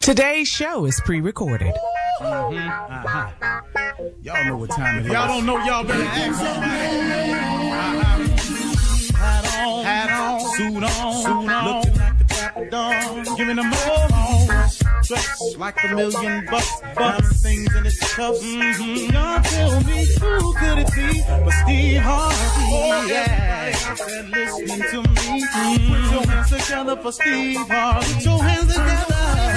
Today's show is pre-recorded. Uh-huh. Y'all know what time it is. Y'all don't know. Y'all better ask somebody. Hat on, hat on, suit on, suit on. Looking like the dapper dawn, giving them all dressed like a million bucks, bucks. things in its cuffs. Mm-hmm. God tell me who could it be but Steve Harvey? Oh, yeah, and listening to me. Mm-hmm. Put your hands together for Steve Harvey. Put your hands together.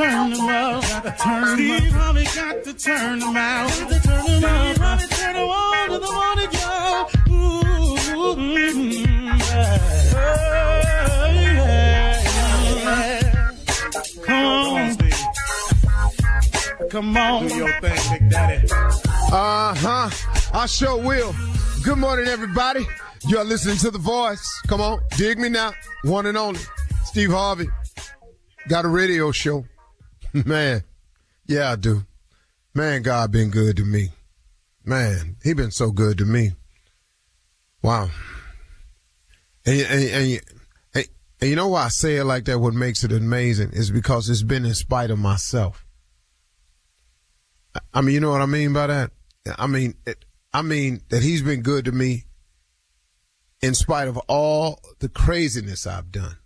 turn them up. Turn Steve Harvey got to turn them out. Got to turn them out. Steve Harvey turn them on to the morning show. Ooh, mm, yeah. yeah. Come on, Steve. Come on. Do your thing, Big Daddy. Uh huh. I sure will. Good morning, everybody. You're listening to The Voice. Come on, dig me now. One and only. Steve Harvey. Got a radio show. Man, yeah, I do. Man, God been good to me. Man, he been so good to me. Wow. And, and, and, and, and you know why I say it like that? What makes it amazing is because it's been in spite of myself. I mean, you know what I mean by that? I mean, it, I mean that he's been good to me in spite of all the craziness I've done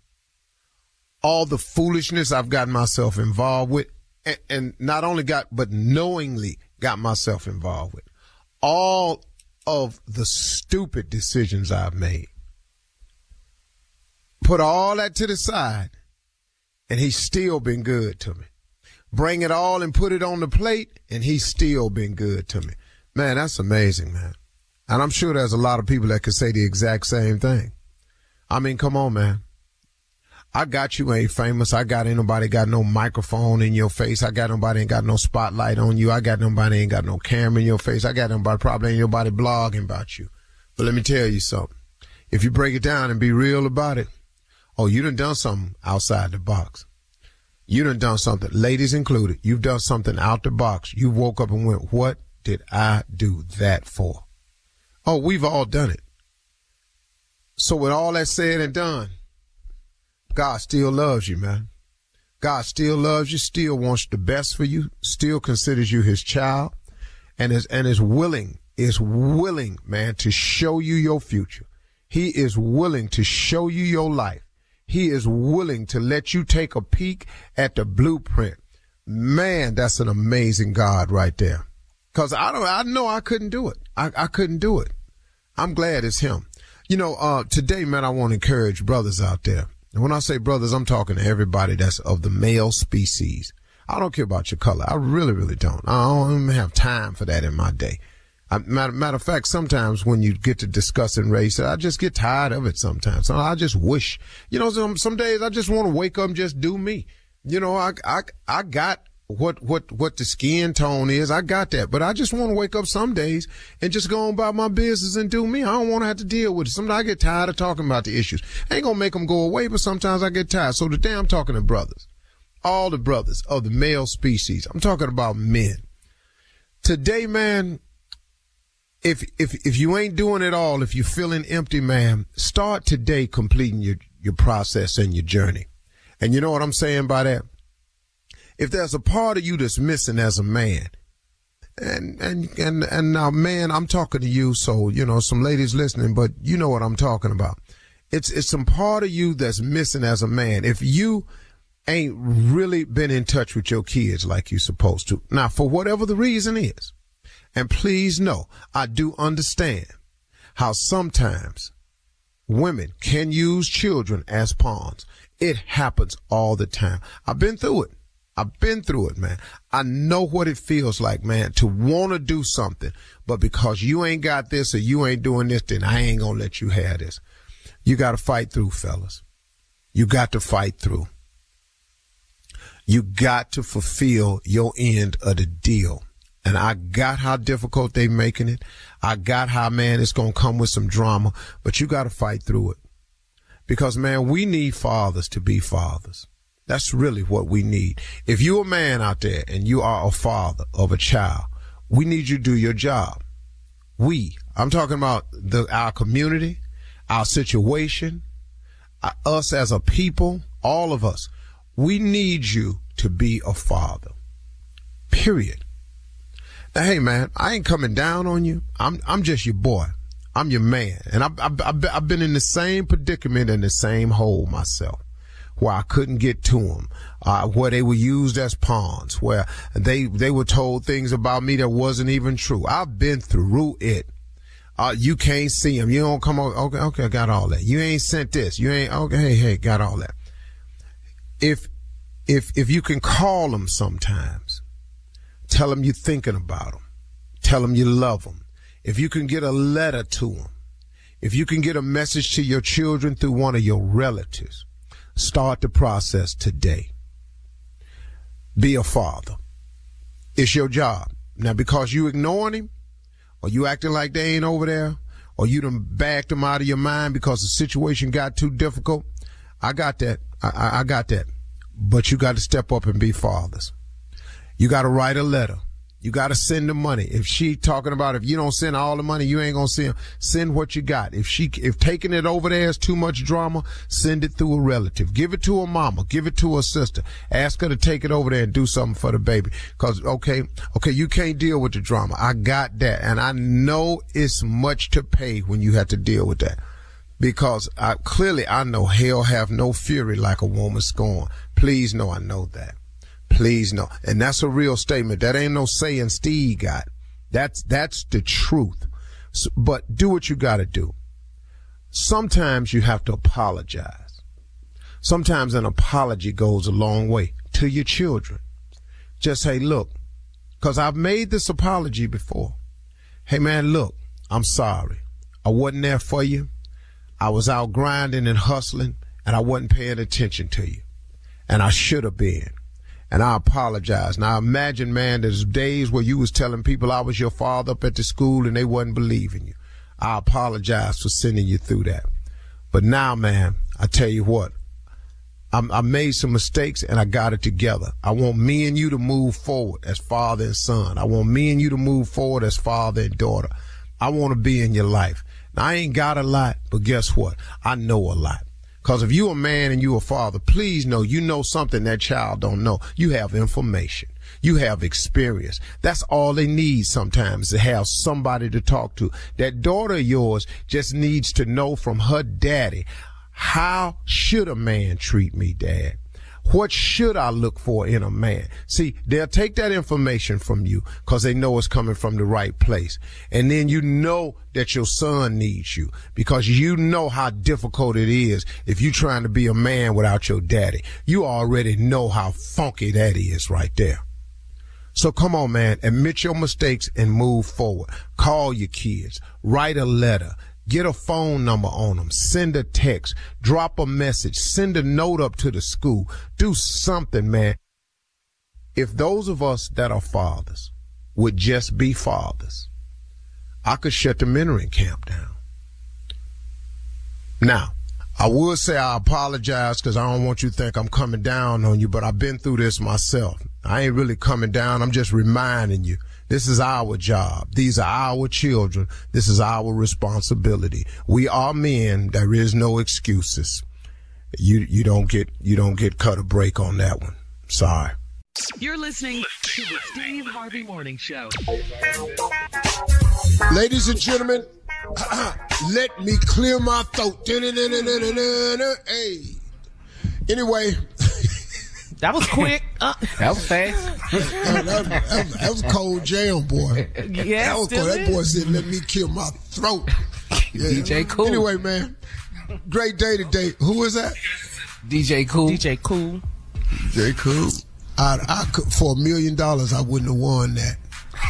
all the foolishness I've gotten myself involved with, and, and not only got, but knowingly got myself involved with, all of the stupid decisions I've made. Put all that to the side, and he's still been good to me. Bring it all and put it on the plate, and he's still been good to me. Man, that's amazing, man. And I'm sure there's a lot of people that could say the exact same thing. I mean, come on, man. I got you ain't famous. I got ain't nobody got no microphone in your face. I got nobody ain't got no spotlight on you. I got nobody ain't got no camera in your face. I got nobody probably ain't nobody blogging about you. But let me tell you something. If you break it down and be real about it, oh, you done done something outside the box. You done done something, ladies included. You've done something out the box. You woke up and went, what did I do that for? Oh, we've all done it. So with all that said and done, God still loves you, man. God still loves you, still wants the best for you, still considers you his child, and is and is willing, is willing, man, to show you your future. He is willing to show you your life. He is willing to let you take a peek at the blueprint. Man, that's an amazing God right there. Cause I don't, I know I couldn't do it. I, I couldn't do it. I'm glad it's him. You know, uh, today, man, I want to encourage brothers out there. And when I say brothers, I'm talking to everybody that's of the male species. I don't care about your color. I really, really don't. I don't even have time for that in my day. I, matter, matter of fact, sometimes when you get to discussing race, I just get tired of it sometimes. So I just wish, you know, some, some days I just want to wake up and just do me. You know, I, I, I got what what what the skin tone is. I got that, but I just want to wake up some days and just go on about my business and do me. I don't want to have to deal with it. Sometimes I get tired of talking about the issues. I ain't gonna make them go away, but sometimes I get tired. So today I'm talking to brothers, all the brothers of the male species. I'm talking about men. Today, man, if if if you ain't doing it all, if you're feeling empty, man, start today completing your your process and your journey. And you know what I'm saying by that? If there's a part of you that's missing as a man, and and and and now, man, I'm talking to you, so you know some ladies listening, but you know what I'm talking about. It's it's some part of you that's missing as a man. If you ain't really been in touch with your kids like you're supposed to, now for whatever the reason is, and please know, I do understand how sometimes women can use children as pawns. It happens all the time. I've been through it. I've been through it, man. I know what it feels like, man, to want to do something, but because you ain't got this or you ain't doing this, then I ain't going to let you have this. You got to fight through, fellas. You got to fight through. You got to fulfill your end of the deal. And I got how difficult they making it. I got how, man, it's going to come with some drama, but you got to fight through it. Because, man, we need fathers to be fathers. That's really what we need. If you're a man out there and you are a father of a child, we need you to do your job. We, I'm talking about the, our community, our situation, uh, us as a people, all of us. We need you to be a father. Period. Now, hey man, I ain't coming down on you. I'm, I'm just your boy. I'm your man. And I've, I've, I've been in the same predicament and the same hole myself where I couldn't get to them, uh, where they were used as pawns, where they, they were told things about me that wasn't even true. I've been through it. Uh, you can't see them. You don't come over. Okay. Okay. I got all that. You ain't sent this. You ain't, okay. Hey, hey, got all that. If, if, if you can call them sometimes, tell them you're thinking about them. Tell them you love them. If you can get a letter to them, if you can get a message to your children through one of your relatives, Start the process today. Be a father. It's your job. Now, because you ignoring him, or you acting like they ain't over there, or you done backed them out of your mind because the situation got too difficult, I got that. I, I got that. But you got to step up and be fathers. You got to write a letter. You got to send the money. If she talking about if you don't send all the money, you ain't gonna send. Send what you got. If she if taking it over there is too much drama, send it through a relative. Give it to a mama. Give it to a sister. Ask her to take it over there and do something for the baby. Cause okay, okay, you can't deal with the drama. I got that, and I know it's much to pay when you have to deal with that because I, clearly I know hell have no fury like a woman scorn. Please know I know that. Please no. And that's a real statement. That ain't no saying Steve got. That's, that's the truth. So, but do what you gotta do. Sometimes you have to apologize. Sometimes an apology goes a long way to your children. Just say, look, cause I've made this apology before. Hey man, look, I'm sorry. I wasn't there for you. I was out grinding and hustling and I wasn't paying attention to you. And I should have been and I apologize. Now imagine, man, there's days where you was telling people I was your father up at the school and they wasn't believing you. I apologize for sending you through that. But now, man, I tell you what, I'm, I made some mistakes and I got it together. I want me and you to move forward as father and son. I want me and you to move forward as father and daughter. I want to be in your life. Now, I ain't got a lot, but guess what? I know a lot. Cause if you a man and you a father, please know you know something that child don't know. You have information. You have experience. That's all they need sometimes to have somebody to talk to. That daughter of yours just needs to know from her daddy, how should a man treat me, dad? What should I look for in a man? See, they'll take that information from you because they know it's coming from the right place. And then you know that your son needs you because you know how difficult it is if you're trying to be a man without your daddy. You already know how funky that is right there. So come on, man, admit your mistakes and move forward. Call your kids, write a letter, get a phone number on them, send a text, drop a message, send a note up to the school, do something, man. If those of us that are fathers would just be fathers, I could shut the mentoring camp down. Now, I would say I apologize because I don't want you to think I'm coming down on you, but I've been through this myself. I ain't really coming down. I'm just reminding you. This is our job. These are our children. This is our responsibility. We are men. There is no excuses. You you don't get you don't get cut a break on that one. Sorry. You're listening to the Steve Harvey Morning Show. Ladies and gentlemen, let me clear my throat. Hey. Anyway, That was quick. Uh, That was fast. that, that- that- that was cold jam, boy. yeah, That was still cold. That is. boy said, "Let me kill my throat." Yeah. DJ Kool. Anyway, man, great day today. Who is that? DJ Kool. DJ Kool. J. Cool. I, I could for a million dollars, I wouldn't have won that.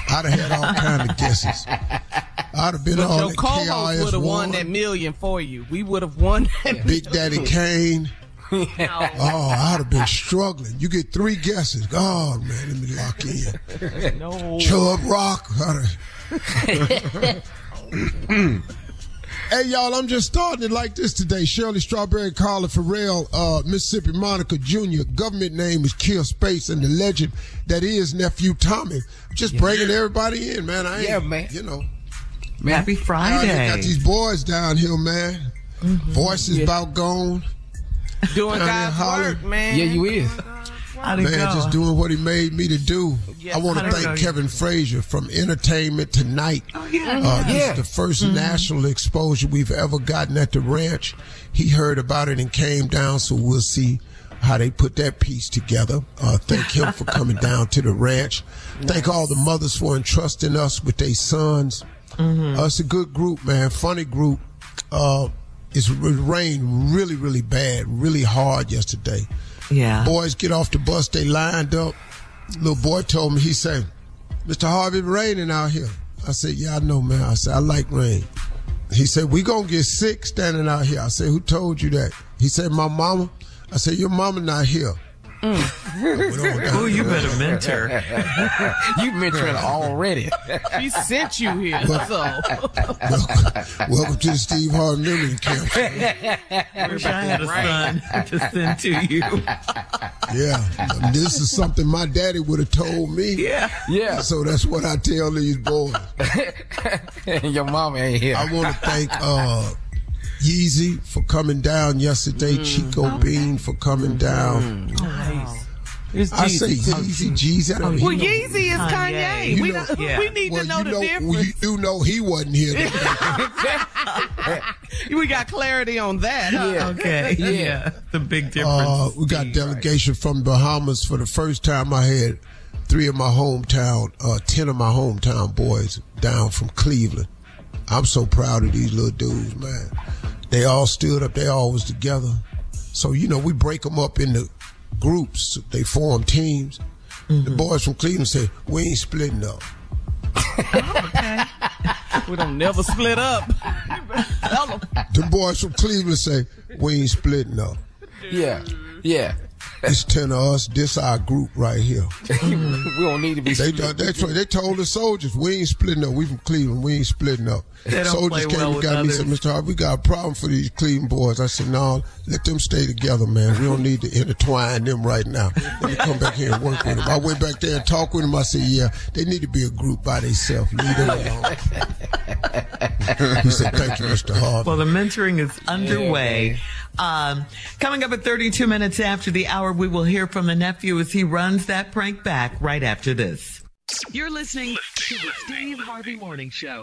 I'd have had all kind of guesses. I'd have been But on your the co-host KRS would have won that million for you. We would have won that. Big Daddy Kane. Oh, I'd have been struggling. You get three guesses. God, man, let me lock in. No. Chubb Rock. I'd Hey y'all, I'm just starting it like this today. Shirley Strawberry, Carla Ferrell, uh, Mississippi Monica Jr. Government name is Kier Spates, and the legend that is nephew Tommy. Just bringing everybody in, man. I ain't, Yeah, man. You know, Happy I got these boys down here, man. Voices about gone. Doing Down there God's hollering. work, man. Yeah, you is. How'd Man, go? just doing what he made me to do. Yeah, I want to thank? Kevin Frazier from Entertainment Tonight. Oh, yeah. Uh, this is the 1st national exposure we've ever gotten at the ranch. He heard about it and came down, so we'll see how they put that piece together. Uh, thank him for coming down to the ranch. Thank all the mothers for entrusting us with their sons. Uh, it's a good group, man. Funny group. Uh, it's, it rained really, really bad, really hard yesterday. yeah. Boys get off the bus, they lined up. Little boy told me, he said, Mr. Harvey, raining out here. I said, Yeah, I know, man. I said, I like rain. He said, We gonna get sick standing out here. I said, Who told you that? He said, My mama. I said, Your mama not here. Oh, you better mentor. You mentoring already. She sent you here, so. Welcome to the Steve Harvey Memory Camp. Wish I had a son to send to you. Yeah, this is something my daddy would have told me. Yeah. Yeah. So that's what I tell these boys. Your mama ain't here. I want to thank uh, Yeezy for coming down yesterday. Chico Bean for coming down. It's I say Jesus. Yeezy, Jeezy. I Well, know- Yeezy is Kanye. You we, know- don't- yeah. we need well, to know you the know, difference. well, you do know he wasn't here. we got clarity on that. Huh? Yeah. Okay. Yeah. Yeah. The big difference. Uh, we got delegation from Bahamas for the first time. I had three of my hometown, uh, ten of my hometown boys down from Cleveland. I'm so proud of these little dudes, man. They all stood up. They all was together. So you know, we break them up into groups. They form teams. The mm-hmm. boys from Cleveland say, "We ain't splitting up." We don't never split up. The boys from Cleveland say, "We ain't splitting up." Yeah. Yeah. It's ten of us. This our group right here. we don't need to be. They that's right. They told the soldiers we ain't splitting up. We from Cleveland. We ain't splitting up. They don't soldiers play came well and with got me. Said. Mr. Hart, we got a problem for these Cleveland boys. I said, no, let them stay together, man. We don't need to intertwine them right now. Let me come back here and work with them. I went back there and talked with them. I said, yeah, they need to be a group by themselves. Leave them alone. he said, thank you, Mr. Harvey. Well, the mentoring is underway. Um, coming up at 32 minutes after the hour, we will hear from the nephew as he runs that prank back right after this. You're listening to the Steve Harvey Morning Show.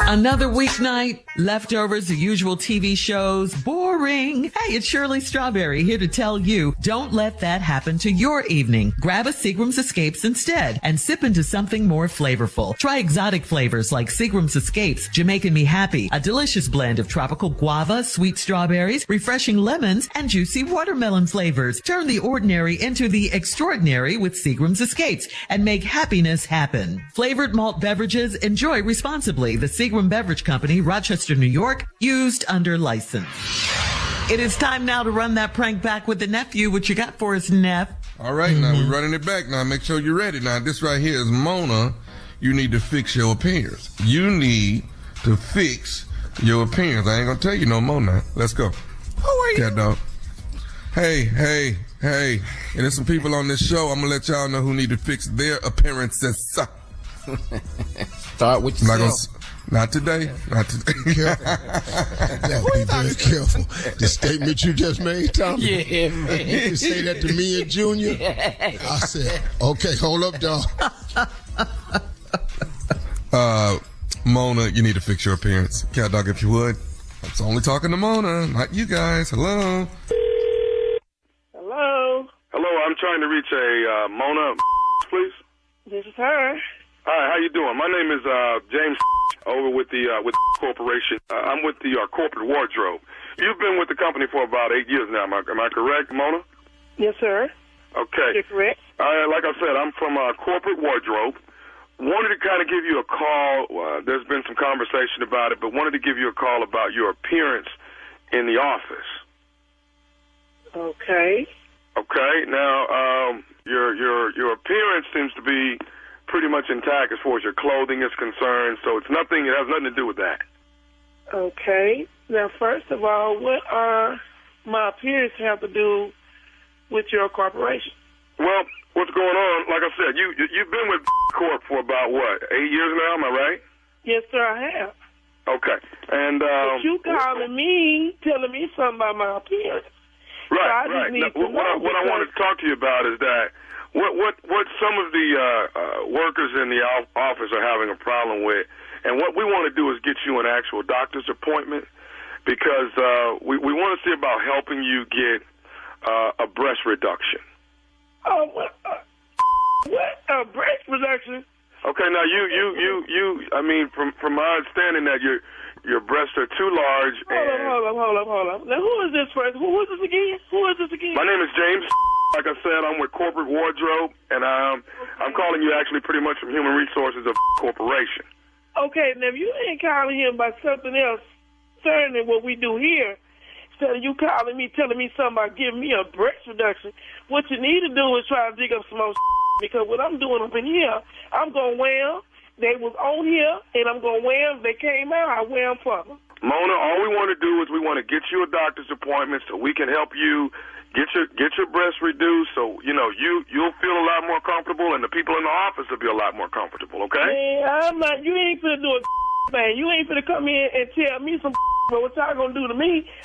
Another weeknight, leftovers, the usual TV shows, boring. Hey, it's Shirley Strawberry here to tell you, don't let that happen to your evening. Grab a Seagram's Escapes instead and sip into something more flavorful. Try exotic flavors like Seagram's Escapes, Jamaican Me Happy, a delicious blend of tropical guava, sweet strawberries, refreshing lemons, and juicy watermelon flavors. Turn the ordinary into the extraordinary with Seagram's Escapes and make happiness happen. Flavored malt beverages, enjoy responsibly. The Seagram Beverage Company, Rochester, New York, used under license. It is time now to run that prank back with the nephew. What you got for us, Neff? All right, now we're mm-hmm. running it back. Now make sure you're ready. Now this right here is Mona. You need to fix your appearance. You need to fix your appearance. I ain't gonna tell you no more now. Let's go. Who are you? Cat dog. Hey, hey, hey. And there's some people on this show. I'm gonna let y'all know who need to fix their appearances. Start with yourself. S- not today. Not today. Be careful. Yeah, be very careful. The statement you just made, Tommy. Yeah, man. You say that to me and Junior. I said, okay, hold up, dog. uh, Mona, you need to fix your appearance. Cat dog, if you would. I'm only talking to Mona, not you guys. Hello. Hello, Hello, I'm trying to reach a uh, Mona, please. this is her. Hi, how you doing? My name is uh, James over with the uh, with the corporation. Uh, I'm with the uh, corporate wardrobe. You've been with the company for about eight years now. Am I, am I correct, Mona? Yes, sir. Okay. You're correct. Uh, like I said, I'm from uh, corporate wardrobe. Wanted to kind of give you a call. Uh, there's been some conversation about it, but wanted to give you a call about your appearance in the office. Okay. Okay. Now, um, your your your appearance seems to be pretty much intact as far as your clothing is concerned. So it's nothing. It has nothing to do with that. Okay. Now, first of all, what are my appearance have to do with your corporation? Well, what's going on? Like I said, you, you you've been with Corp for about what eight years now? Am I right? Yes, sir, I have. Okay. And um, but you calling me, telling me something about my appearance. Right, So right. Now, what, I, what I wanted to talk to you about is that what what what some of the uh, uh, workers in the office are having a problem with, and what we want to do is get you an actual doctor's appointment because uh, we we want to see about helping you get uh, a breast reduction. Oh, what? Uh, what? A breast reduction? Okay, now you you you you. I mean, from from my understanding that your your breasts are too large Hold and. hold up, hold up, hold up. Now, who is this person? Who is this again? Who is this again? My name is James. Like I said, I'm with Corporate Wardrobe, and um, I'm calling you actually pretty much from Human Resources of Corporation. Okay, now if you ain't calling him by something else concerning what we do here, instead of you calling me, telling me something about giving me a breast reduction, what you need to do is try to dig up some more because what I'm doing up in here, I'm going to wear 'em. They was on here, and I'm going to wear 'em. They came out, I wear 'em for them. Mona, all we want to do is we want to get you a doctor's appointment so we can help you get your get your breasts reduced. So you know you you'll feel a lot more comfortable, and the people in the office will be a lot more comfortable. Okay? Man, I'm not, you ain't finna do a man. You ain't finna come in and tell me some but what y'all gonna do to me.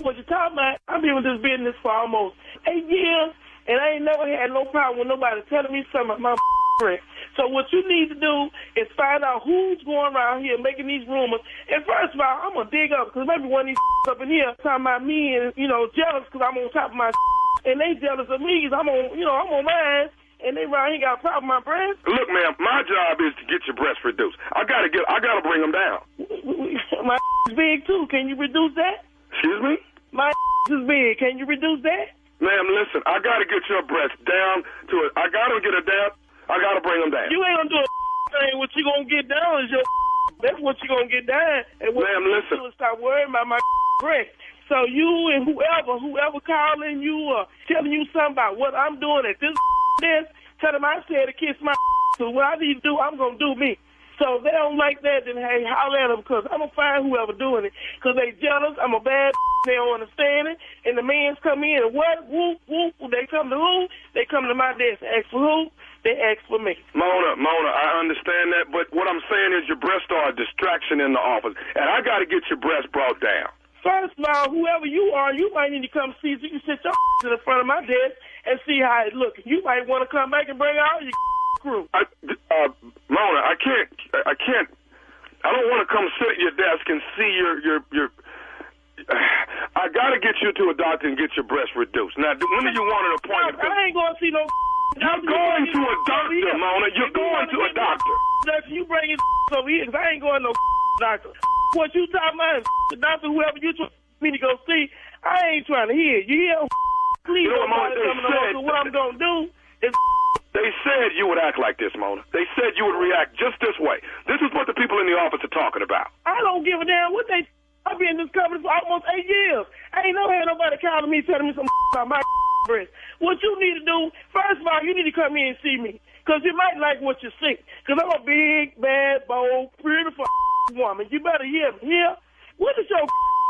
What you talking about? I've been with this business for almost eight years, and I ain't never had no problem with nobody telling me something about my friend. So what you need to do is find out who's going around here making these rumors. And first of all, I'm gonna dig up because maybe one of these up in here talking about me and you know jealous because I'm on top of my and they jealous of me 'cause I'm on you know I'm on mine and they around here got a problem with my breast. Look, ma'am, my job is to get your breasts reduced. I gotta get I gotta bring them down. My is big too. Can you reduce that? Excuse me? My is big. Can you reduce that? Ma'am, listen, I gotta get your breasts down to it. I gotta get it down. I gotta bring them down. You ain't gonna do a thing. What you gonna get down is your. That's what you gonna get down. And what Ma'am, you listen. do is stop worrying about my breast. So you and whoever, whoever calling you or telling you something about what I'm doing at this this, tell them I said to kiss my. So what I need to do, I'm gonna do me. So if they don't like that, then hey, holler at them because I'm gonna find whoever doing it because they jealous. I'm a bad. They don't understand it, and the man's come in and what? Whoop whoop. They come to who? They come to my desk. Ask for who? They ask for me. Mona, Mona, I understand that, but what I'm saying is your breasts are a distraction in the office, and I got to get your breasts brought down. First of all, whoever you are, you might need to come see so you can sit your in the front of my desk and see how it looks. You might want to come back and bring out your crew. I, uh, Mona, I can't, I can't, I don't want to come sit at your desk and see your your. Your, I gotta get you to a doctor and get your breast reduced. Now, when do you want an appointment? I ain't going to see no. You're going to a doctor, Mona. You're going to a doctor. You bring his over here 'cause I ain't going to no doctor. What you talking about is the doctor, whoever you trying me to go see, I ain't trying to hear. You hear? Please You know Mona, they said- what I'm going to do is They said you would act like this, Mona. They said you would react just this way. This is what the people in the office are talking about. I don't give a damn what they. I've been in this company for almost eight years. I ain't never had nobody calling me telling me some about my What you need to do, first of all, you need to come in and see me. Because you might like what you see. Because I'm a big, bad, bold, beautiful woman. You better hear me. Here, what is your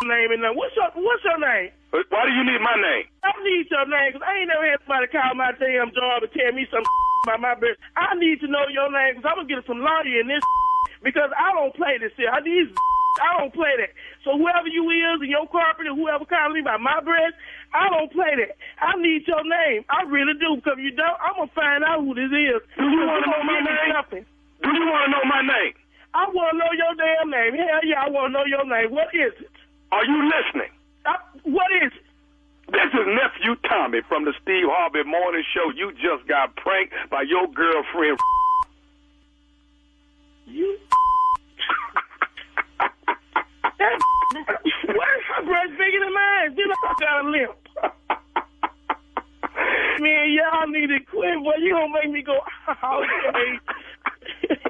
name and what's your what's your name? Why do you need my name? I need your name because I ain't never had somebody call my damn job and tell me some about my breast. I need to know your name because I'm gonna get some lawyer in this because I don't play this here. I need I don't play that. So whoever you is in your corporate or whoever calling me by my breast, I don't play that. I need your name. I really do because you don't, I'm gonna find out who this is. Do you wanna know my name? Something. Do you want to know my name? I want to know your damn name. Hell yeah, I want to know your name. What is it? Are you listening? I, what is it? This is nephew Tommy from the Steve Harvey Morning Show. You just got pranked by your girlfriend. You. That, where's her breast bigger than mine? I got a limp. Man, y'all need to quit, boy. You gonna make me go, okay.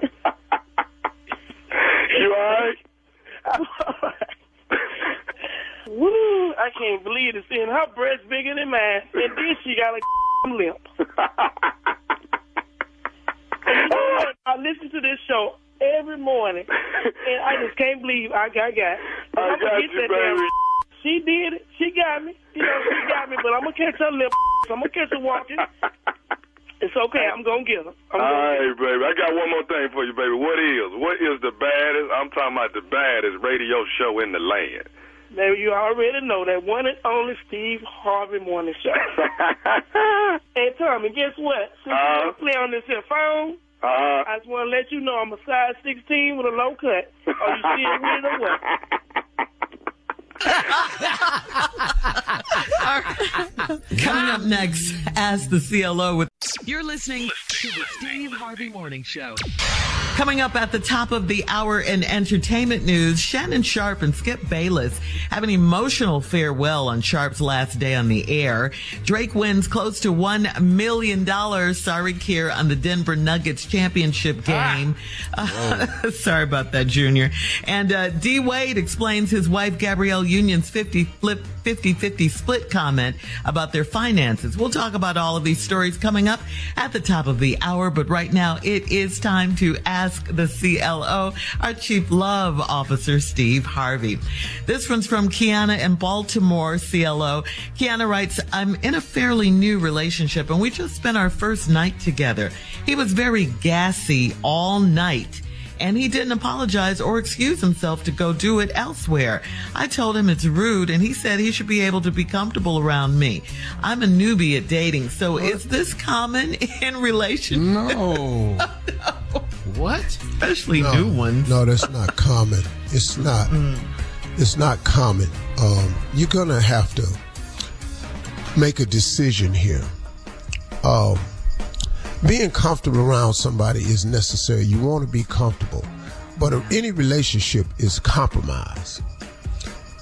You alright? Woo, I can't believe it. Seeing her breast bigger than mine, and then she got a limp. And you know what? I listen to this show every morning, and I just can't believe I got got. I I'm got get you, baby. She did it. She got me. You know, she got me. But I'm gonna catch her lip. I'm gonna catch her walking. It's okay. I'm gonna get her. I'm All gonna baby. I got one more thing for you, baby. What is? What is the baddest? I'm talking about the baddest radio show in the land. Now you already know that one and only Steve Harvey Morning Show. hey Tommy, guess what? Since Uh-huh. you play on this here phone, Uh, I just want to let you know I'm a size 16 with a low cut. Are you still with it or what? Coming up next, Ask the CLO with. You're listening to the Steve Harvey Morning Show. Coming up at the top of the hour in entertainment news, Shannon Sharpe and Skip Bayless have an emotional farewell on Sharpe's last day on the air. Drake wins close to $1 million, sorry, Kier, on the Denver Nuggets championship game. Uh, sorry about that, Junior. And uh, D Wade explains his wife Gabrielle Union's 50 flip 50-50 split comment about their finances. We'll talk about all of these stories coming up at the top of the hour, but right now it is time to ask the CLO, our Chief Love Officer, Steve Harvey. This one's from Kiana in Baltimore, CLO. Kiana writes, I'm in a fairly new relationship and we just spent our first night together. He was very gassy all night and he didn't apologize or excuse himself to go do it elsewhere. I told him it's rude and he said he should be able to be comfortable around me. I'm a newbie at dating, so is this common in relationships? No. What? Especially No, new ones. No, that's not common. It's not. It's not common. Um, you're gonna have to make a decision here. Um, being comfortable around somebody is necessary. You want to be comfortable, but any relationship is compromise.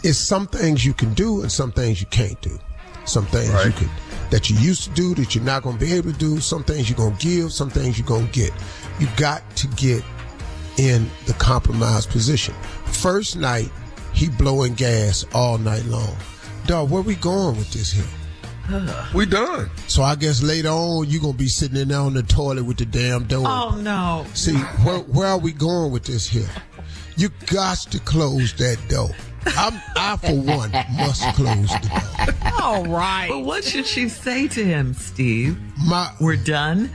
It's some things you can do and some things you can't do. Some things you can that you used to do that you're not going to be able to do. Some things you're going to give. Some things you're going to get. You got to get in the compromise position. First night, he blowing gas all night long. Dog, where we going with this here? We done. So I guess later on you're gonna be sitting in there on the toilet with the damn door. Oh no. See, where, where are we going with this here? You got to close that door. I'm, I, for one, must close the door. All right. But what should she say to him, Steve? My, We're done?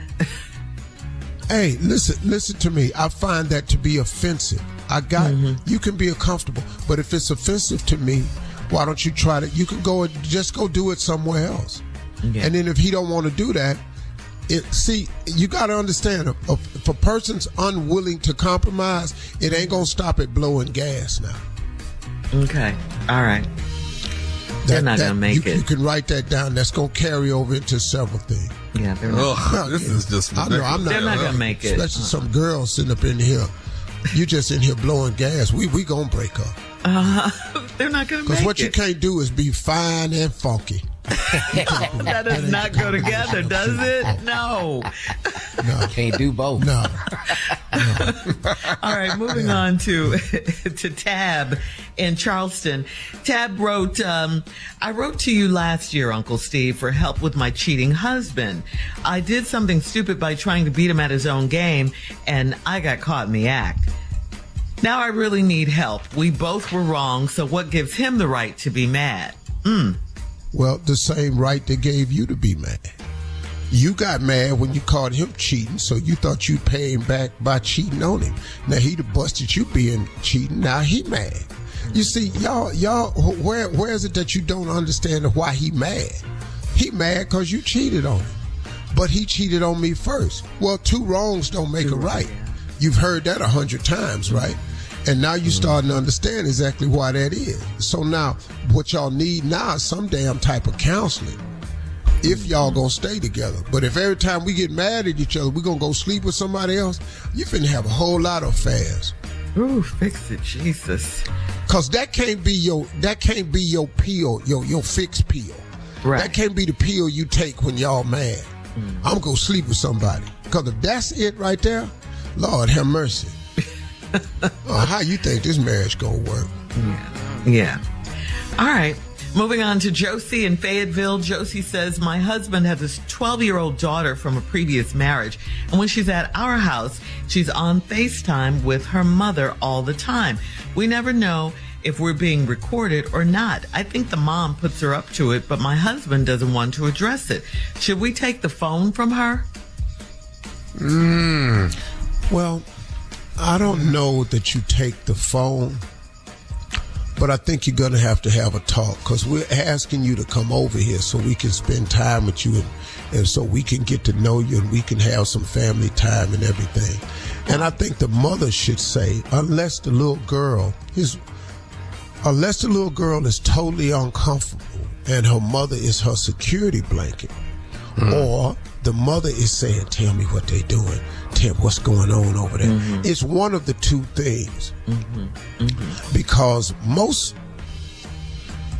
Hey, listen, listen to me. I find that to be offensive. I got mm-hmm. you can be uncomfortable, but if it's offensive to me, why don't you try to? You can go and just go do it somewhere else. Yeah. And then if he don't want to do that, it see you got to understand if, if a person's unwilling to compromise, it ain't gonna stop it blowing gas now. Okay. All right. They're not that- gonna make you, it. You can write that down. That's to carry over into several things. Yeah, they're not. Ugh, this is just I know, I'm not, They're not gonna make it. Especially some girls sitting up in here. You just in here blowing gas. We we gonna break up. Uh, they're not going to make it. Because make what you can't do is be fine and funky. that does not go together, does it? No. No, Can't do both. no. All right, moving on to to Tab in Charleston. Tab wrote, um, "I wrote to you last year, Uncle Steve, for help with my cheating husband. I did something stupid by trying to beat him at his own game, and I got caught in the act. Now I really need help. We both were wrong, so what gives him the right to be mad? Mm. Well, the same right they gave you to be mad. You got mad when you caught him cheating, so you thought you'd pay him back by cheating on him. Now he'd have busted you being cheating. Now he mad. You see, y'all, y'all, where, where is it that you don't understand why he mad? He mad because you cheated on him, but he cheated on me first. Well, two wrongs don't make a right. You've heard that a hundred times, right? And now you starting to understand exactly why that is. So now, what y'all need now is some damn type of counseling. If y'all gonna stay together, but if every time we get mad at each other, we gonna go sleep with somebody else, you finna have a whole lot of affairs. Ooh, fix it, Jesus. Cause that can't be your that can't be your pill, your your fixed pill. Right. That can't be the pill you take when y'all mad. Mm. I'm gonna sleep with somebody. Cause if that's it right there, Lord have mercy. Oh, how you think this marriage gonna work? Yeah. All right. Moving on to Josie in Fayetteville. Josie says, My husband has a 12 year old daughter from a previous marriage. And when she's at our house, she's on FaceTime with her mother all the time. We never know if we're being recorded or not. I think the mom puts her up to it, but my husband doesn't want to address it. Should we take the phone from her? Mm. Well, I don't know that you take the phone, but I think you're going to have to have a talk because we're asking you to come over here so we can spend time with you and, and so we can get to know you and we can have some family time and everything. And I think the mother should say, unless the little girl is, unless the little girl is totally uncomfortable and her mother is her security blanket, hmm. or the mother is saying, "Tell me what they're doing. Tell what's going on over there." Mm-hmm. It's one of the two things. Mm-hmm. Mm-hmm. Because most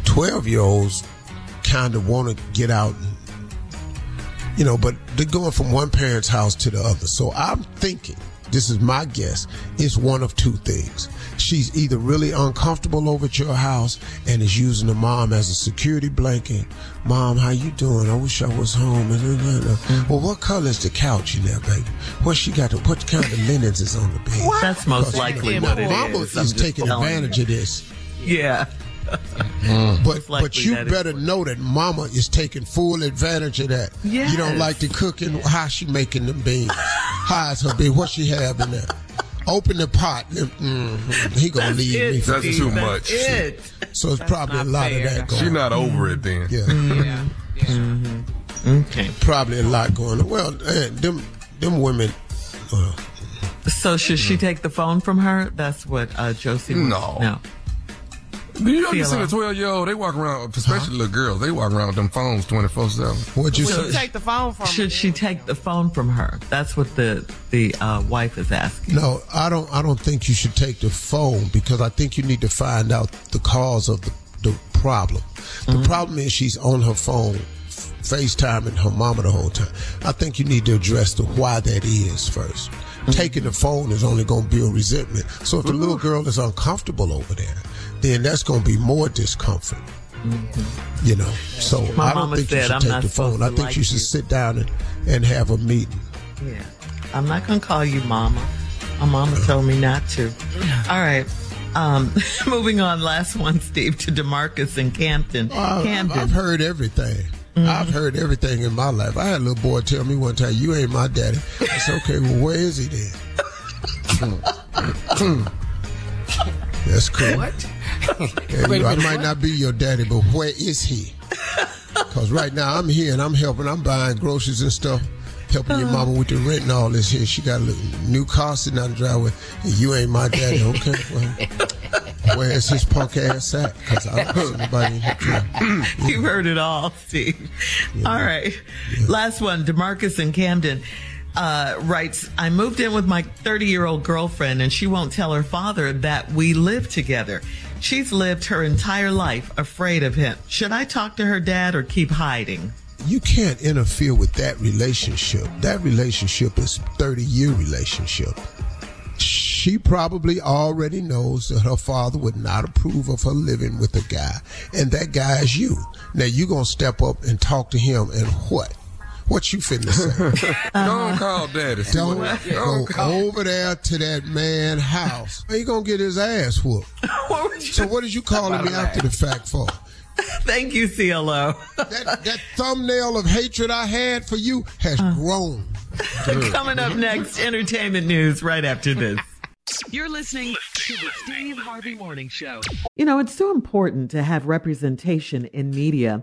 twelve-year-olds kind of want to get out, and, you know, but they're going from one parent's house to the other. So I'm thinking, this is my guess, it's one of two things. She's either really uncomfortable over at your house and is using the mom as a security blanket. Mom, how you doing? I wish I was home. Well, what color is the couch in there, baby? What she got? To, what kind of linens is on the bed? That's most likely you know, what it Mama is. I'm is taking advantage you. of this. Yeah. But likely but you that is better know that Mama is taking full advantage of that. Yes. You don't like the cooking. How she making them beans? How's her beans? What she have in there? Open the pot. Mm, he gonna leave me. For That's too much. It. So it's probably a lot of that going. She's not over it then. Yeah. Okay. Probably a lot going on. Well, man, them them women. Uh, So should she take the phone from her? That's what uh, Josie. wants. No. No. Do you ever Feel see a off. 12 year old? They walk around, especially little girls, they walk around with them phones 24 7. what'd you So say? Take the phone from Should me. she take the phone from her? That's what the the uh, wife is asking. No, I don't. I don't think you should take the phone because I think you need to find out the cause of the, the problem. The problem is she's on her phone, FaceTiming her mama the whole time. I think you need to address the why that is 1st Taking the phone is only going to build resentment. So if the little girl is uncomfortable over there, then that's going to be more discomfort. You know, so My I don't mama think you should "I'm take the phone. I think like you should you." sit down and, and have a meeting. Yeah. I'm not gonna call you mama. My mama told me not to. All right. Um, moving on, last one, Steve, to Demarcus in Campton. Uh, I've, Camden. I've heard everything. I've heard everything in my life. I had a little boy tell me one time, "You ain't my daddy." I said, "Okay, well, where is he then?" That's cool. What? Yeah, Wait you- a I might not be your daddy, but where is he? Because right now I'm here and I'm helping. I'm buying groceries and stuff. helping your mama with the rent and all this here. She got a new car sitting out the driveway. And you ain't my daddy, okay? Well, where's his punk ass at? Because I don't see nobody in here. You've heard it all, Steve. All right. Last one, Demarcus in Camden. Uh, writes, I moved in with my 30 year old girlfriend and she won't tell her father that we live together. She's lived her entire life afraid of him. Should I talk to her dad or keep hiding? You can't interfere with that relationship. That relationship is 30 year relationship. She probably already knows that her father would not approve of her living with a guy, and that guy is you. Now you gonna step up and talk to him, and what? What you finna say? Uh-huh. Don't call daddy. Don't Don't go call. over there to that man house. He gonna get his ass whooped. so what did you calling me after the fact for? Thank you, CLO. That, that thumbnail of hatred I had for you has uh. grown. Coming up next, entertainment news right after this. You're listening to the Steve Harvey Morning Show. You know, it's so important to have representation in media.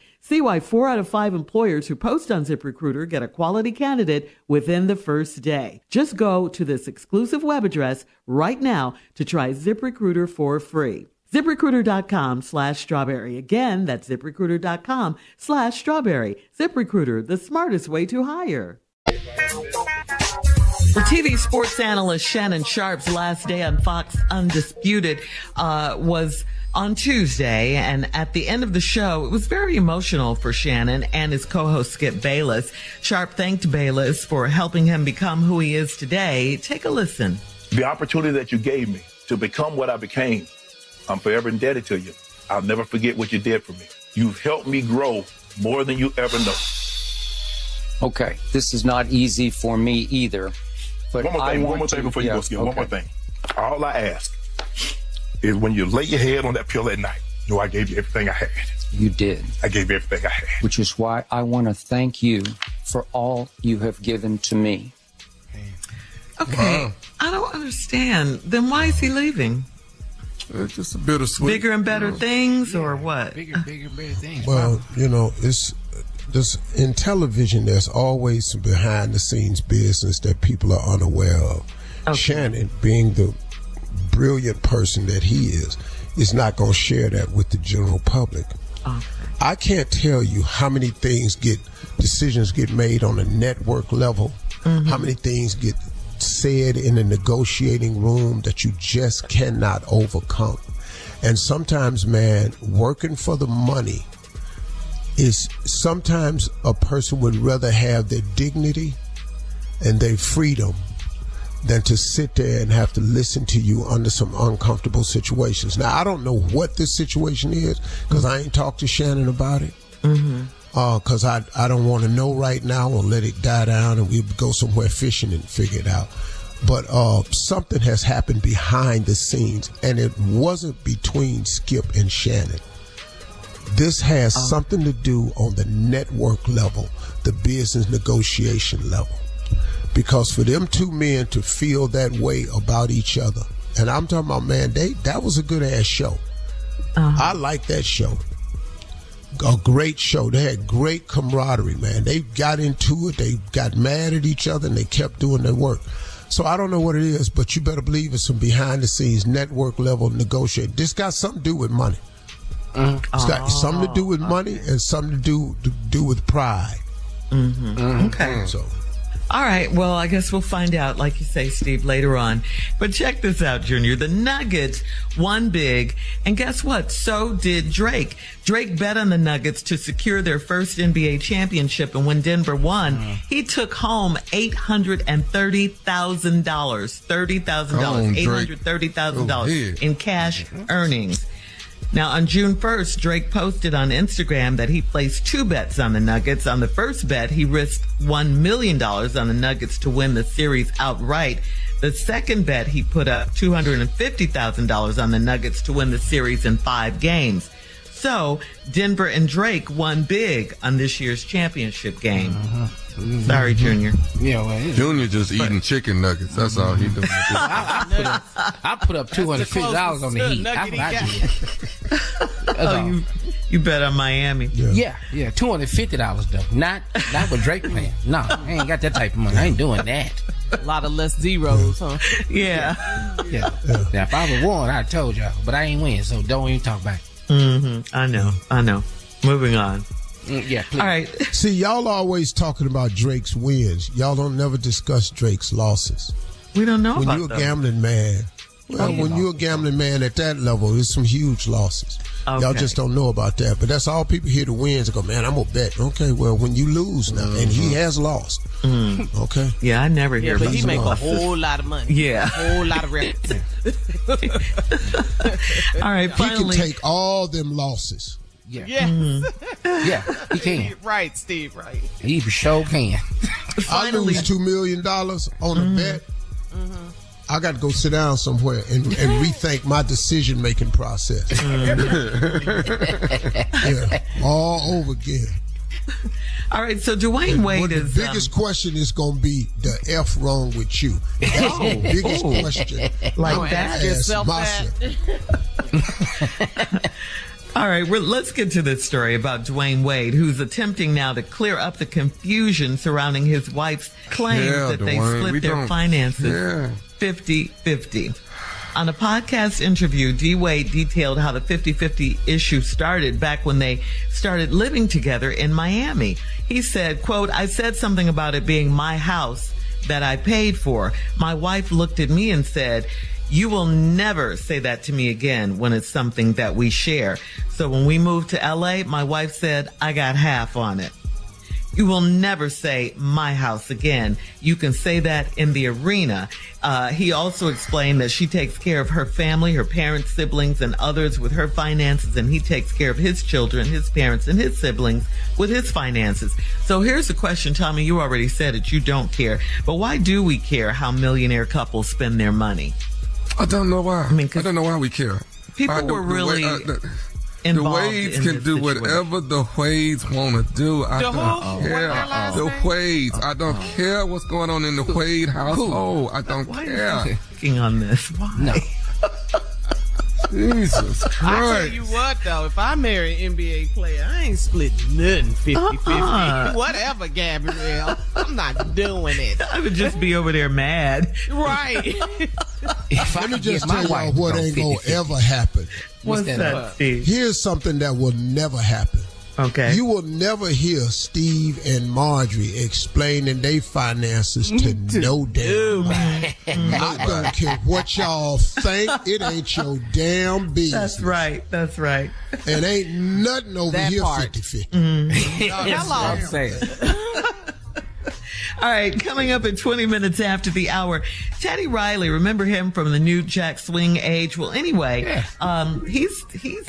See why four out of five employers who post on ZipRecruiter get a quality candidate within the first day. Just go to this exclusive web address right now to try ZipRecruiter for free. ZipRecruiter.com slash strawberry. Again, that's ZipRecruiter.com slash strawberry. ZipRecruiter, the smartest way to hire. For TV sports analyst Shannon Sharpe's last day on Fox Undisputed uh, was on Tuesday, and at the end of the show, it was very emotional for Shannon and his co-host Skip Bayless. Sharpe thanked Bayless for helping him become who he is today. Take a listen. The opportunity that you gave me to become what I became, I'm forever indebted to you. I'll never forget what you did for me. You've helped me grow more than you ever know. Okay, this is not easy for me either. But one more thing, one more thing to- before you yeah, go, Skip. One more thing. All I ask is when you lay your head on that pillow at night, You know I gave you everything I had. You did. I gave you everything I had. Which is why I want to thank you for all you have given to me. Okay, I don't understand. Then why is he leaving? It's just a bit bittersweet. Bigger and better things, or what? Bigger, bigger, better things. Well, you know, it's just in television. There's always some behind the scenes business that people are unaware of. Shannon, being the brilliant person that he is, is not going to share that with the general public. I can't tell you how many things get decisions get made on a network level, mm-hmm. how many things get said in a negotiating room that you just cannot overcome. And sometimes, man, working for the money is sometimes a person would rather have their dignity and their freedom than to sit there and have to listen to you under some uncomfortable situations. Now, I don't know what this situation is because I ain't talked to Shannon about it. Mm-hmm. Because I, I don't want to know right now or let it die down and we go somewhere fishing and figure it out. But uh, something has happened behind the scenes, and it wasn't between Skip and Shannon. This has something to do on the network level, the business negotiation level. Because for them two men to feel that way about each other, and I'm talking about, man, they that was a good ass show. Uh-huh. I like that show. A great show. They had great camaraderie, man. They got into it. They got mad at each other, and they kept doing their work. So I don't know what it is, but you better believe it's some behind the scenes network level negotiate. This got something to do with money. Mm-hmm. It's got something to do with oh, money and something to do to do with pride. Mm-hmm. mm-hmm. Okay. So All right. Well, I guess we'll find out, like you say, Steve, later on. But check this out, Junior. The Nuggets won big. And guess what? So did Drake. Drake bet on the Nuggets to secure their first NBA championship. And when Denver won, uh. he took home $830,000. $30,000. Come on, Drake. $830,000 Go in cash mm-hmm. earnings. Now, on June 1st, Drake posted on Instagram that he placed two bets on the Nuggets. On the first bet, he risked $1 million on the Nuggets to win the series outright. The second bet, he put up $250,000 on the Nuggets to win the series in five games. So, Denver and Drake won big on this year's championship game. Uh-huh. Sorry, Junior. Yeah, well, Junior just eating chicken nuggets. That's all he doing. I, I put up, I put up two hundred fifty dollars on the heat. That's what I did. Oh, you, you bet on Miami. Yeah, yeah, two hundred fifty dollars though. Not not with Drake playing. No, I ain't got that type of money. I ain't doing that. A lot of less zeros, huh? Yeah. Yeah. Now if I would one, I told y'all, but I ain't win, so don't even talk about it. Mm-hmm. I know. I know. Moving on. Mm, yeah, please. All right. See, y'all always talking about Drake's wins. Y'all don't never discuss Drake's losses. We don't know when about you're a those. gambling man. Well, yeah. when you're a gambling man at that level, there's some huge losses. Y'all just don't know about that. But that's all people hear the wins and go, man, I'm gonna bet. Okay, well, when you lose now, and Mm-hmm. he has lost. Mm. Okay. Yeah, I never Yeah, hear but about he make a whole lot of money. Yeah. A whole lot of records. All right, He can take all them losses. Yeah. Yes. Mm-hmm. Yeah, he can. right, Steve, right. He for sure can. I lose two million dollars on a mm-hmm. bet. Mm-hmm. I got to go sit down somewhere and, and rethink my decision making process. yeah, all over again. All right, so Dwyane But Wade the is. um, biggest question is going to be the F wrong with you. That's the Oh, biggest oh. question. Like I'm that? ask Yourself myself. All right, well, let's get to this story about Dwyane Wade, who's attempting now to clear up the confusion surrounding his wife's claims Yeah, that they split their finances Yeah. 50 50. On a podcast interview, D Wade detailed how the 50 50 issue started back when they started living together in Miami. He said, quote, I said something about it being my house that I paid for. My wife looked at me and said, you will never say that to me again when it's something that we share. So when we moved to LA, my wife said, I got half on it. You will never say my house again. You can say that in the arena. Uh, he also explained that she takes care of her family, her parents, siblings, and others with her finances, and he takes care of his children, his parents, and his siblings with his finances. So here's the question, Tommy. You already said it. You don't care. But why do we care how millionaire couples spend their money? I don't know why. I mean, I don't know why we care. People I- were the way- really uh, the, the Wades in can this do situation. whatever the Wades want to do. I The don't who? Care. their last The name? Wades. I don't uh-huh. care what's going on in the Wade household. I don't Why are care. you clicking on this? Why? No. Jesus Christ. I tell you what, though, if I marry an NBA player, I ain't split nothing 50 50. Uh-uh. Whatever, Gabrielle. I'm not doing it. I would just be over there mad. Right. If I Let me just tell y'all what ain't going to ever happen. What's that that. Steve? Here's something that will never happen. Okay. You will never hear Steve and Marjorie explaining their finances to no damn body. I don't care what y'all think. It ain't your damn business. That's right. That's right. And ain't nothing over That here part. 50 50. Hello. I'm saying. All right, coming up at 20 minutes after the hour, Teddy Riley. Remember him from the new Jack Swing age? Well, anyway, um, he's he's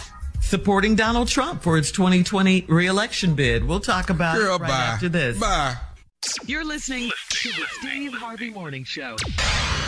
supporting Donald Trump for his 2020 reelection bid. We'll talk about Girl, it right bye. after this. Bye. You're listening to the Steve Harvey Morning Show.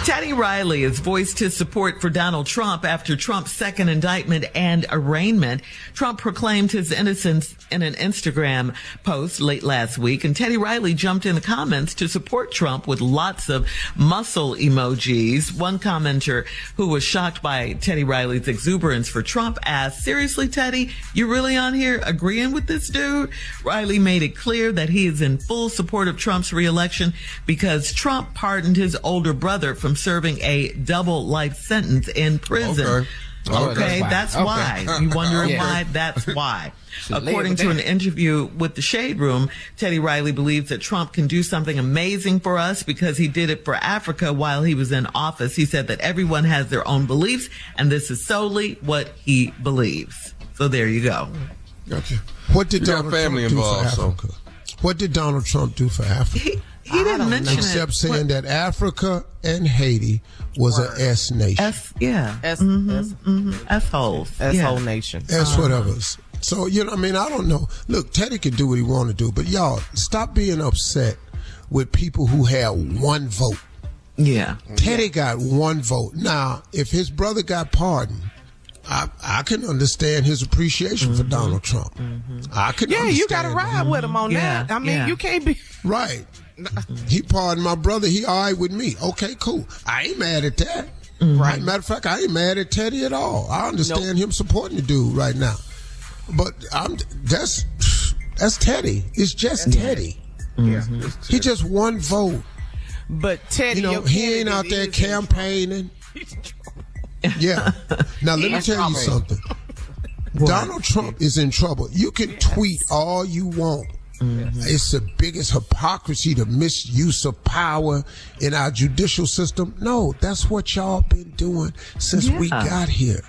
Teddy Riley has voiced his support for Donald Trump after Trump's second indictment and arraignment. Trump proclaimed his innocence in an Instagram post late last week, and Teddy Riley jumped in the comments to support Trump with lots of muscle emojis. One commenter who was shocked by Teddy Riley's exuberance for Trump asked, seriously, Teddy, you really on here agreeing with this dude? Riley made it clear that he is in full support of Trump's reelection because Trump pardoned his older brother from serving a double life sentence in prison. Okay. Oh, okay, Okay. that's Okay. why. You wondering Yeah. why? That's why. According to an interview with the Shade Room, Teddy Riley believes that Trump can do something amazing for us because he did it for Africa while he was in office. He said that everyone has their own beliefs, and this is solely what he believes. So there you go. Gotcha. What did You got family Trump do involved, for so- Africa? What did Donald Trump do for Africa? He, he didn't mention that. Except it. saying that Africa and Haiti was an S nation. S, yeah. S, Mm-hmm. S, S holes. S yeah. whole nation. S whatever. So, you know, I mean, I don't know. Look, Teddy can do what he want to do, but y'all, stop being upset with people who have one vote. Yeah. Teddy got one vote. Now, if his brother got pardoned, I, I can understand his appreciation for mm-hmm. Donald Trump. Mm-hmm. I can understand. Yeah, you got to ride with him on Yeah, that. I mean, yeah. you can't be. Right. Mm-hmm. He pardoned my brother. He all right with me. Okay, cool. I ain't mad at that. Right. Matter of fact, I ain't mad at Teddy at all. I understand him supporting the dude right now. But I'm that's that's Teddy. It's just Teddy. Yeah. He just one vote. But Teddy, You know, he ain't out there there is in campaigning. Yeah. Now let me tell you something. Donald Trump is in trouble. You can tweet all you want. Mm-hmm. It's the biggest hypocrisy, the misuse of power in our judicial system. No, that's what y'all been doing since we got here.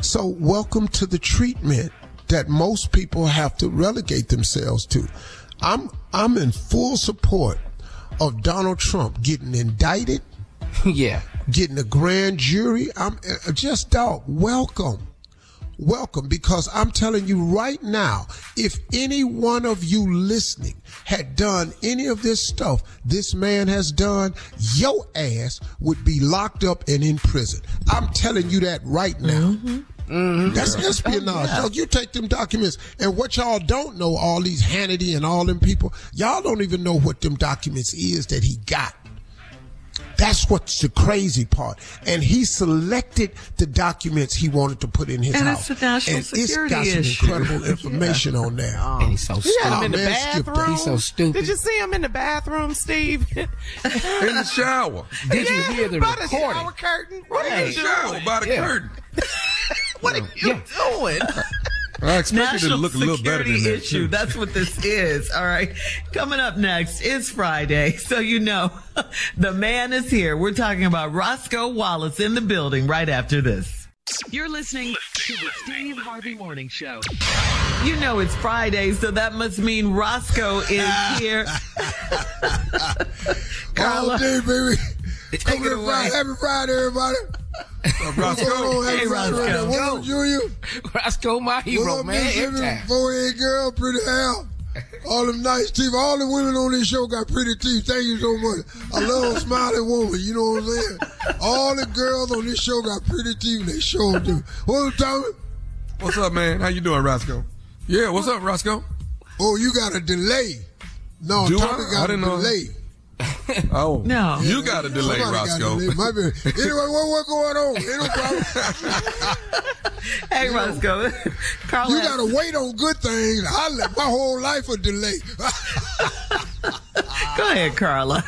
So welcome to the treatment that most people have to relegate themselves to. I'm I'm in full support of Donald Trump getting indicted, yeah. getting a grand jury. I'm uh, uh just dog. Welcome. Welcome because I'm telling you right now, if any one of you listening had done any of this stuff this man has done, your ass would be locked up and in prison. I'm telling you that right now. Mm-hmm. Mm-hmm. That's espionage. Oh, y'all, You take them documents, and what y'all don't know, all these Hannity and all them people, y'all don't even know what them documents is that he got. That's what's the crazy part. And he selected the documents he wanted to put in his And house. it's a national and security it's got some issue. incredible information on there. And he's so You had him in the man, bathroom. He's so stupid. Did you see him in the bathroom, Steve? In the shower. Did you hear the by the recording? shower curtain. What In are the you shower by the Yeah. curtain. What are you doing? I expected it to National look a little better security than that. issue. too. That's what this is. All right. Coming up next is Friday. So you know the man is here. We're talking about Roscoe Wallace in the building right after this. You're listening to the Steve Harvey Morning Show. You know it's Friday, so that must mean Roscoe is here. All day, baby. Come it away. Friday. Happy Friday, everybody. Uh, Roscoe. on? Happy Hey, Roscoe. What up, Junior? Roscoe, my hero, up, man. Every Mississippi? time. Girl, pretty hair. All them nice teeth. All the women on this show got pretty teeth. Thank you so much. I love a smiling woman. You know what I'm saying? All the girls on this show got pretty teeth. They sure do. What up, Tommy? What's up, man? How you doing, Roscoe? Yeah, what's up, Roscoe? Oh, you got a delay. No, Do Tommy I? got I a didn't know. Delay. Oh, No. You got a delay, Somebody Roscoe. delay. My. Anyway, what, what going on? Ain't no problem. Hey, Roscoe. Carl You gotta wait on good things. I let my whole life a delay. Go ahead, Carla.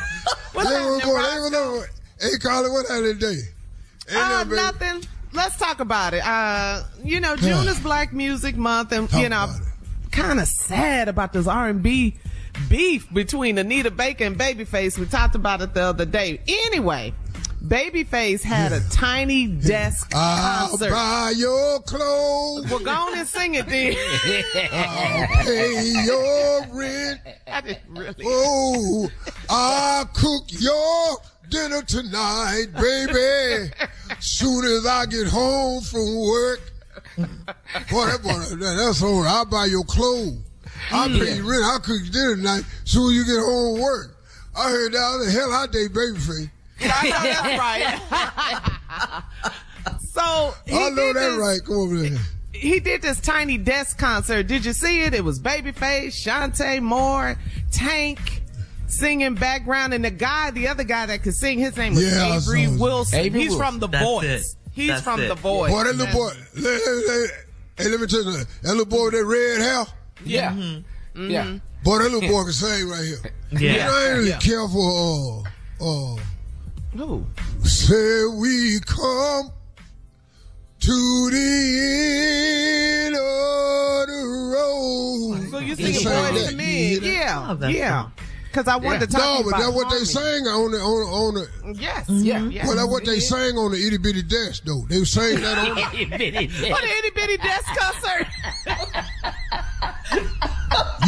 What's Hey, happening, what's going- hey, Roscoe? Hey, Carly, what happened today? Ain't Uh, nothing, nothing. Let's talk about it. Uh, you know, June is Black Music Month, and Talk you know, about it. kind of sad about this R&B beef between Anita Baker and Babyface. We talked about it the other day. Anyway, Babyface had a tiny desk I'll concert. buy your clothes. Well, go on and sing it then. I'll pay your rent. I didn't really. Oh, I'll cook your dinner tonight, baby. Soon as I get home from work. Boy, that boy, that's all right. I'll buy your clothes. I'll pay your rent. I'll cook your dinner tonight. Soon as you get home from work. I heard that the hell I date babyface. I know that's right. so he I know did that this- right. Come over there. He did this tiny desk concert. Did you see it? It was Babyface, Shantae Moore, Tank singing background, and the guy, the other guy that could sing, his name was Yeah, Avery saw. Wilson. Avery He's Wilson. from The That's Voice. it. He's That's from it. The Voice. Boy, that little boy. Let, let, let- hey, let me tell you. That little boy with that red hair. Yeah. Mm-hmm. Yeah. Boy, that little boy can sing right here. Yeah. You know, I ain't really Yeah. care for, uh, uh, Who? Say we come to the end of the road. So you They singing sang Boys to You Men? Yeah, Oh, yeah. Because I wanted to talk No, but about that's what they sang on the on on the. Yes. Mm-hmm. Yeah. yeah. Well, that's what they sang on the itty bitty desk though. They sang that on. The, What the itty bitty desk concert?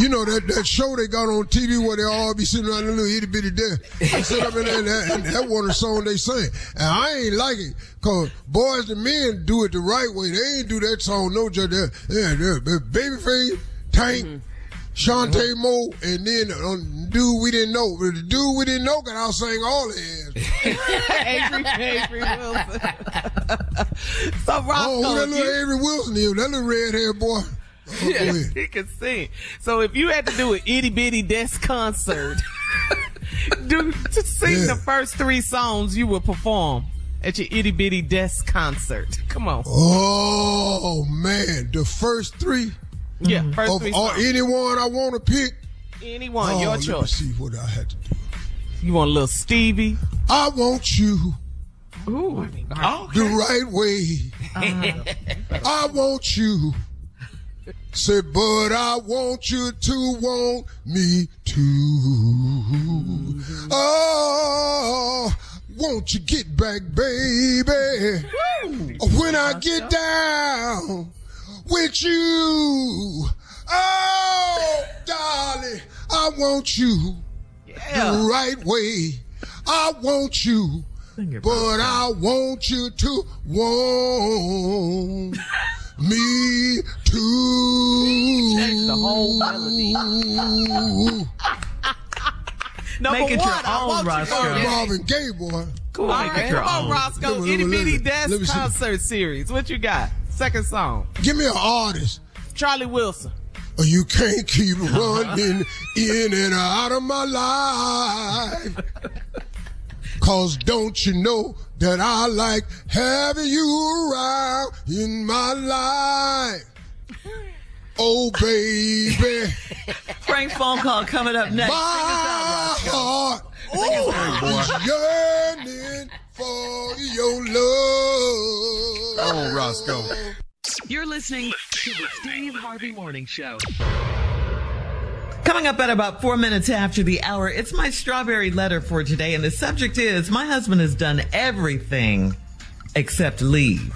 you know that that show they got on TV where they all be sitting around the little itty bitty desk. They sit up in there and that, and that one the song they sang. And I ain't like it cause boys and men do it the right way. They ain't do that song no just that. Yeah, yeah, Babyface, Tank. Mm-hmm. Shantae Moe, and then um, dude we didn't know. The dude we didn't know got out saying all his. Avery, Avery Wilson. so Roscoe, Oh, who that little you- Avery Wilson is? That little red haired boy. Oh, go he can sing. So if you had to do an itty bitty desk concert, do to sing Yeah. the first three songs you would perform at your itty bitty desk concert. Come on. Oh man, the first three Yeah, mm-hmm. first of three all, songs. anyone I want to pick. Anyone, oh, your let me choice. see what I had to do. You want a little Stevie? I want you Ooh. Oh, the right way. Uh-huh. I want you. Say, but I want you to want me too. Mm-hmm. Oh, won't you get back, baby? When I get down with you. Oh, darling, I want you the right way. I want you, but I want you to want me too. Change the whole melody. Number Make it your I own, want Roscoe. to- Marvin Gaye, boy. All right, Make it your come on. Roscoe. Itty bitty let desk let me see. concert series. What you got? Second song. Give me an artist. Charlie Wilson. Or you can't keep running in and out of my life. Cause don't you know that I like having you around in my life? Oh, baby. Prank phone call coming up next. My Sing us heart is yearning for your love. Oh, Roscoe. You're listening to the Steve Harvey Morning Show. Coming up at about four minutes after the hour, it's my strawberry letter for today, and the subject is My husband has done everything except leave.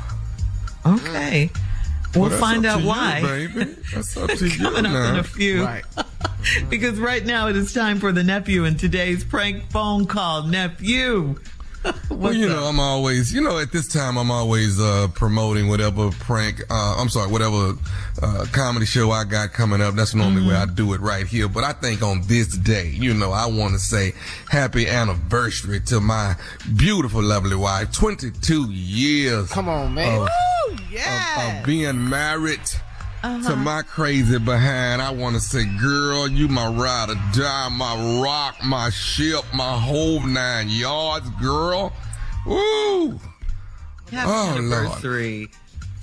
Okay. Hmm. We'll Well, that's find out to you, why. baby. That's up to you Coming up in a few. Right. because right now it is time for the nephew in today's prank phone call. Nephew. Well, you know, I'm always, you know, at this time, I'm always uh, promoting whatever prank, uh, I'm sorry, whatever uh, comedy show I got coming up. That's the normally where I do it right here. But I think on this day, you know, I want to say happy anniversary to my beautiful, lovely wife. 22 years. Come on, man. Of, Woo, of, yeah. of being married. To uh-huh. my crazy behind, I want to say, girl, you my ride or die, my rock, my ship, my whole nine yards, girl. Woo! Happy Oh, Lord. anniversary.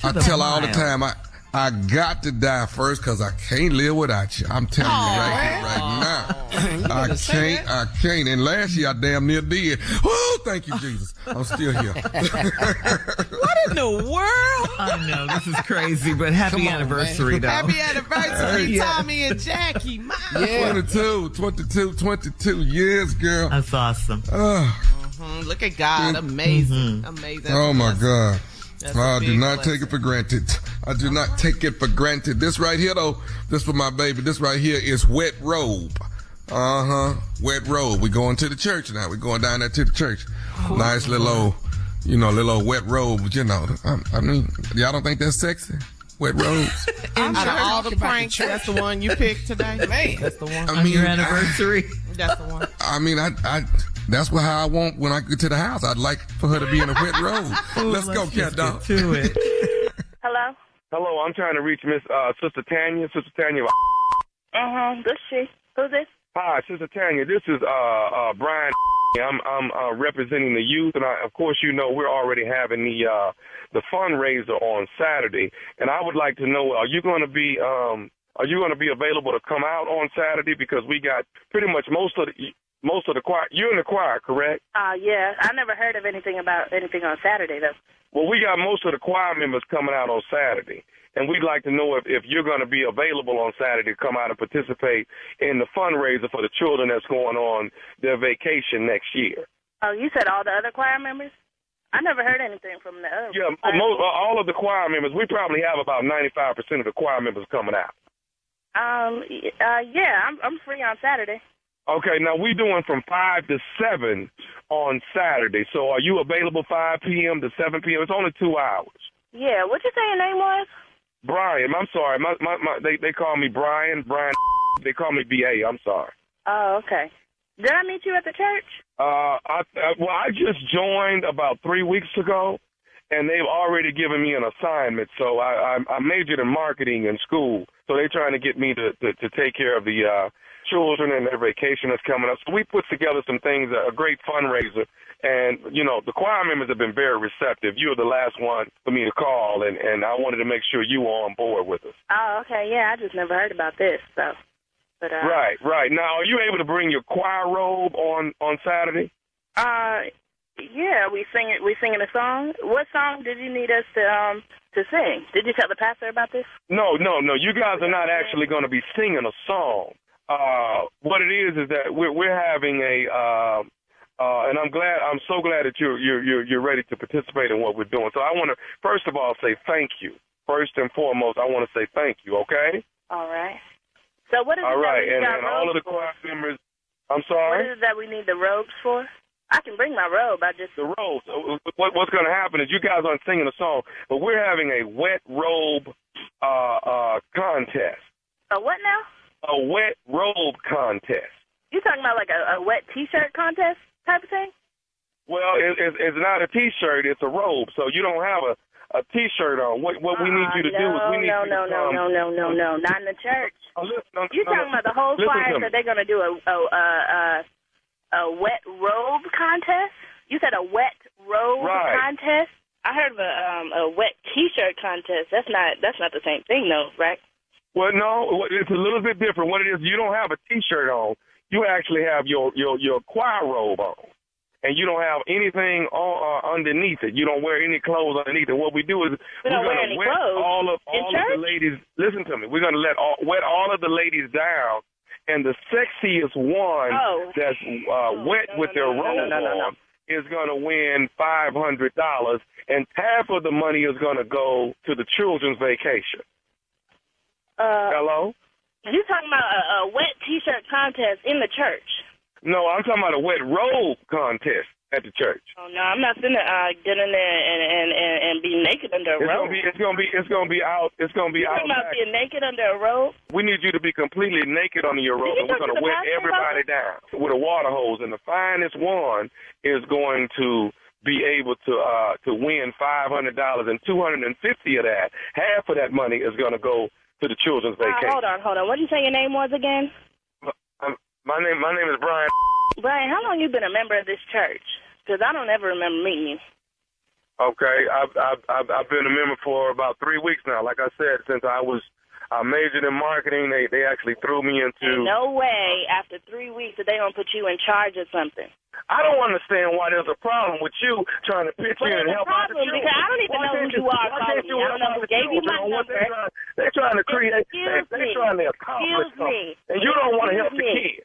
I tell all the time, I, I got to die first because I can't live without you. I'm telling you right here, right now. I can't, I can't. And last year I damn near did. Oh, thank you, Jesus. I'm still here. what in the world? I know this is crazy, but happy on, anniversary, man. though. Happy anniversary, Yeah. Tommy and Jackie. My. Yeah. 22, 22, 22 years, girl. That's awesome. Oh, Mhm, Look at God. Mm-hmm. Amazing. Mm-hmm. Amazing. oh my God. That's a I do big not take it for granted. I do not take it for granted. This right here, though, this for my baby. This right here is wet robe. Uh huh. Wet robe. We going to the church now. We going down there to the church. nice little old, you know, little old wet robe. You know, I, I mean, y'all don't think that's sexy? Wet robes. Out of all the Talk about the pranks, that's the one you picked today. Man. That's the one. I On mean, your I- anniversary. That's the one. I mean, I, I, that's what how I want when I get to the house. I'd like for her to be in a wet robe. let's, go, cat dog. To it. Hello? Hello, I'm trying to reach Miss uh, Sister Tanya. Sister Tanya. Uh-huh. This she. Who's this? Hi, Sister Tanya. This is uh, uh, Brian. I'm I'm uh, representing the youth, and I, of course, you know we're already having the uh, the fundraiser on Saturday, and I would like to know: Are you going to be um, Are you going to be available to come out on Saturday? Because we got pretty much most of the most of the choir. You're in the choir, correct? Uh, yeah. I never heard of anything about anything on Saturday, though. Well, we got most of the choir members coming out on Saturday, and we'd like to know if, if you're going to be available on Saturday to come out and participate in the fundraiser for the children that's going on their vacation next year. Oh, you said all the other choir members? I never heard anything from the other. Yeah, most, all of the choir members. We probably have about 95% of the choir members coming out. Um, uh, yeah, I'm I'm free on Saturday. Okay, now we're doing from 5 to 7 on Saturday. So are you available 5 p.m. to 7 p.m.? It's only two hours. Yeah, what you say your name was? Brian, I'm sorry. My, my, my, they, they call me Brian. Brian, they call me B.A. I'm sorry. Oh, okay. Did I meet you at the church? Uh, I, uh, well, I just joined about three weeks ago, and they've already given me an assignment. So I, I, I majored in marketing in school. So they're trying to get me to, to, to take care of the uh, children and their vacation that's coming up. So we put together some things, a great fundraiser. And, you know, the choir members have been very receptive. You were the last one for me to call, and, and I wanted to make sure you were on board with us. Oh, okay. Yeah, I just never heard about this. So, but uh, Right, right. Now, are you able to bring your choir robe on, on Saturday? Uh, yeah, we sing it. We singing a song. What song did you need us to um to sing? Did you tell the pastor about this? No, no, no. You guys are not actually going to be singing a song. Uh, what it is is that we're we're having a, uh, uh, and I'm glad, I'm so glad that you're you're you're you're ready to participate in what we're doing. So I want to first of all say thank you. First and foremost, I want to say thank you. Okay. All right. So what is All it right, and, and all of the choir members. I'm sorry. is it that we need the robes for? I can bring my robe. I just the robes. Uh, What, what's going to happen is you guys aren't singing a song, but we're having a wet robe uh, uh, contest. a what now? A wet robe contest. You talking about like a, a wet T-shirt contest type of thing? Well, it, it, it's not a T-shirt; it's a robe. So you don't have a a T-shirt on. What what we need you to Uh, do is we need no, you no, to no, come. no, no, no, no, not in the church. Oh, listen, no, You no, talking no. about the whole Listen choir to that they're gonna do a a a, a, a wet robe contest? You said a wet robe Right. contest? I heard of a um a wet T-shirt contest. That's not that's not the same thing though, right? Well, no, it's a little bit different. What it is, you don't have a T-shirt on. You actually have your your your choir robe on, and you don't have anything on, uh, underneath it. You don't wear any clothes underneath it. What we do is we we're gonna wet clothes all of in all of church? the ladies. Listen to me. We're gonna let all, wet all of the ladies down, and the sexiest one Oh. that's uh, wet with their no, robe no, no, no. on is gonna win five hundred dollars, and half of the money is gonna go to the children's vacation. Uh, Hello. you talking about a, a wet T-shirt contest in the church? No, I'm talking about a wet robe contest at the church. Oh no, I'm not finna uh, get in there and and and, and be naked under a It's robe. gonna be, it's gonna be, it's gonna be out. It's gonna be you out. talking about being naked under a robe? We need you to be completely naked under your robe, and we're gonna wet everybody down with a water hose, and the finest one is going to be able to uh to win five hundred dollars, and two hundred and fifty of that, half of that money is gonna go to the children's vacation. hold on, hold on. What did you say your name was again? Um, my name, my name is Brian. Brian, how long you been a member of this church? Because I don't ever remember meeting you. Okay, I've, I've I've I've been a member for about three weeks now. Like I said, since I was I majored in marketing. They they actually threw me into. No way. After three weeks, that they don't put you in charge of something. I don't understand why there's a problem with you trying to pitch Well, in and help out the problem because I don't even Why know who you are why can't me. I don't know who help gave you my children? Number. They're trying, they're trying to create. Excuse they're me. trying to accomplish Excuse me. and you don't want to help the kids.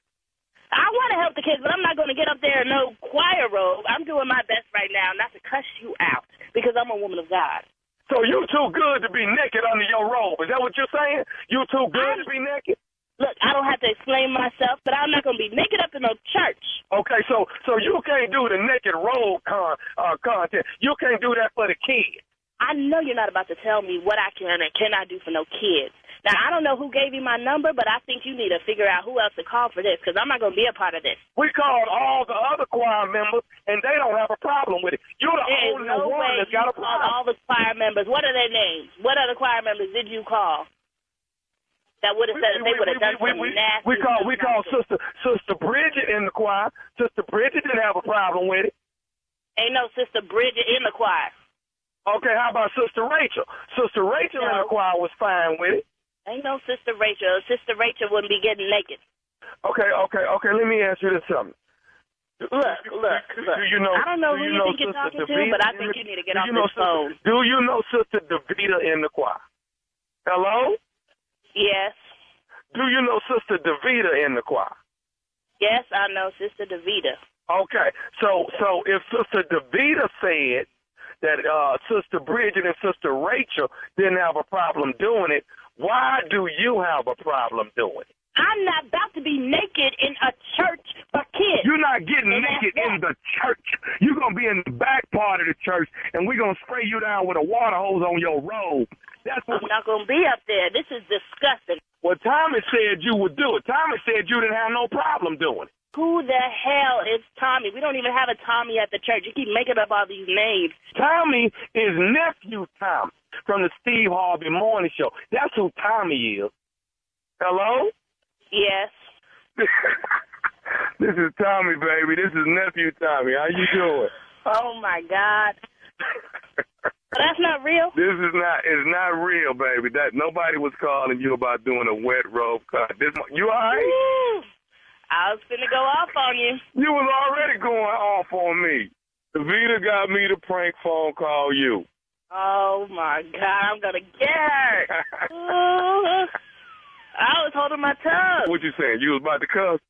I want to help the kids, but I'm not going to get up there in no choir robe. I'm doing my best right now not to cuss you out because I'm a woman of God. So you too good to be naked under your robe. Is that what you're saying? You too good to be naked? Look, I don't have to explain myself, but I'm not going to be naked up in no church. Okay, so so you can't do the naked robe con, uh, content. You can't do that for the kids. I know you're not about to tell me what I can and cannot do for no kids. Now, I don't know who gave you my number, but I think you need to figure out who else to call for this because I'm not going to be a part of this. We called all the other choir members, and they don't have a problem with it. You're the There only no one that's you got a called problem. all the choir members. What are their names? What other choir members did you call? That would have said that they would have done we, we, nasty we call we call sister sister Bridget in the choir. Sister Bridget didn't have a problem with it. Ain't no sister Bridget in the choir. Okay, how about Sister Rachel? Sister Rachel in the choir was fine with it. Ain't no sister Rachel. Sister Rachel wouldn't be getting naked. Okay, okay, okay. Let me ask you this something. Look, look, look. Do you know? I don't know do who you know think you're Sister talking to, but I think you need to get off you know this Sister- phone. Do you know Sister Davida in the choir? Hello? Yes. Do you know Sister Davida in the choir? Yes, I know Sister Davida. Okay, so so if Sister Davida said that uh, Sister Bridget and Sister Rachel didn't have a problem doing it, why do you have a problem doing it? I'm not about to be naked in a church for kids. You're not getting And naked in the church. You're gonna be in the back part of the church, and we're gonna spray you down with a water hose on your robe. That's what I'm not going to be up there. This is disgusting. Well, Thomas said you would do it. Thomas said you didn't have no problem doing it. Who the hell is Tommy? We don't even have a Tommy at the church. You keep making up all these names. Tommy is nephew Tommy from the Steve Harvey Morning Show. That's who Tommy is. Hello? Yes. this is Tommy, baby. This is nephew Tommy. How you doing? Oh my God. That's not real. This is not. It's not real, baby. That nobody was calling you about doing a wet rope cut. This you all right? I was finna go off on you. You was already going off on me. Vita got me to prank phone call you. Oh my God, I'm gonna get her. I was holding my tongue. What you saying? You was about to cuss?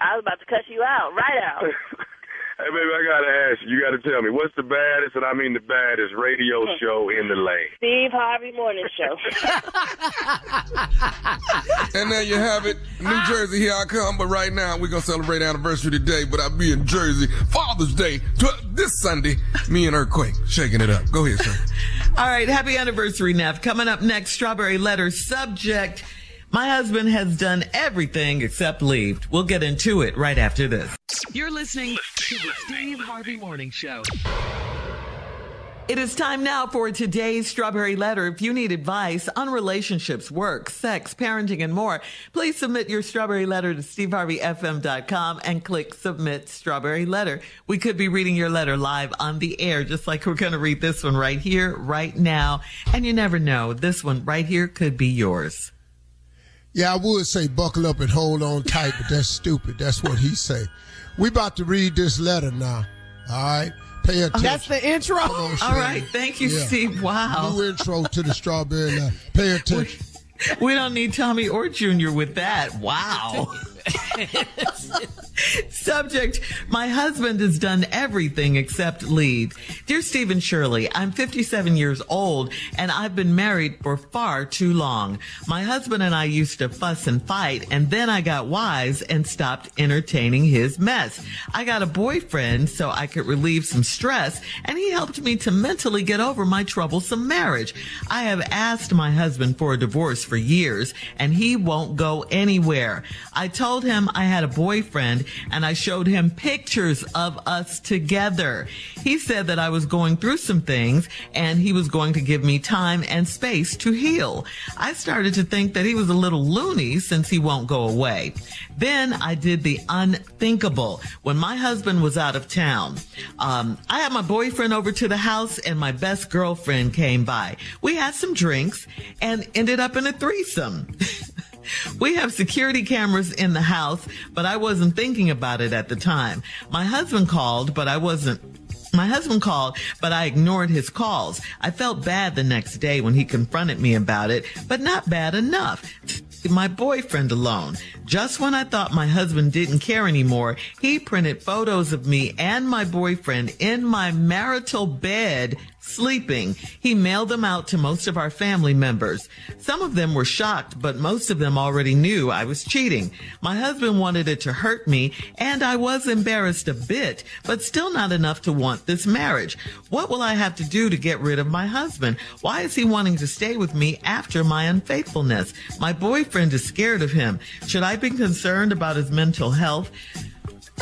I was about to cuss you out, right out. Hey, baby, I gotta ask you. You gotta tell me what's the baddest, and I mean the baddest radio hmm. show in the land. Steve Harvey Morning Show. And there you have it. New ah. Jersey, here I come. But right now, we're going to celebrate anniversary today. But I'll be in Jersey Father's Day tw- this Sunday. Me and Earthquake shaking it up. Go ahead, sir. All right, happy anniversary, Neff. Coming up next, Strawberry Letter subject. My husband has done everything except leave. We'll get into it right after this. You're listening to the Steve Harvey Morning Show. It is time now for today's Strawberry Letter. If you need advice on relationships, work, sex, parenting, and more, please submit your Strawberry Letter to steveharveyfm.com and click Submit Strawberry Letter. We could be reading your letter live on the air, just like we're going to read this one right here, right now. And you never know, this one right here could be yours. Yeah, I would say buckle up and hold on tight, but that's stupid. That's what he say. We about to read this letter now. All right, pay oh, attention. That's the intro. Come on, All Shirley. right. Thank you, Yeah. Steve. Wow. New intro to the strawberry letter. Pay attention. We don't need Tommy or Junior with that. Wow. Subject, my husband has done everything except leave. Dear Stephen Shirley, I'm 57 years old and I've been married for far too long. My husband and I used to fuss and fight and then I got wise and stopped entertaining his mess. I got a boyfriend so I could relieve some stress and he helped me to mentally get over my troublesome marriage. I have asked my husband for a divorce for years and he won't go anywhere. I told him him I had a boyfriend and I showed him pictures of us together. He said that I was going through some things and he was going to give me time and space to heal. I started to think that he was a little loony since he won't go away. Then I did the unthinkable. When my husband was out of town, um, I had my boyfriend over to the house and my best girlfriend came by. We had some drinks and ended up in a threesome. We have security cameras in the house, but I wasn't thinking about it at the time. My husband called, but I wasn't my husband called, but I ignored his calls. I felt bad the next day when he confronted me about it, but not bad enough. My boyfriend alone. Just when I thought my husband didn't care anymore, he printed photos of me and my boyfriend in my marital bed sleeping. He mailed them out to most of our family members. Some of them were shocked, but most of them already knew I was cheating. My husband wanted it to hurt me, and I was embarrassed a bit, but still not enough to want this marriage. What will I have to do to get rid of my husband? Why is he wanting to stay with me after my unfaithfulness? My boyfriend is scared of him. Should I be concerned about his mental health?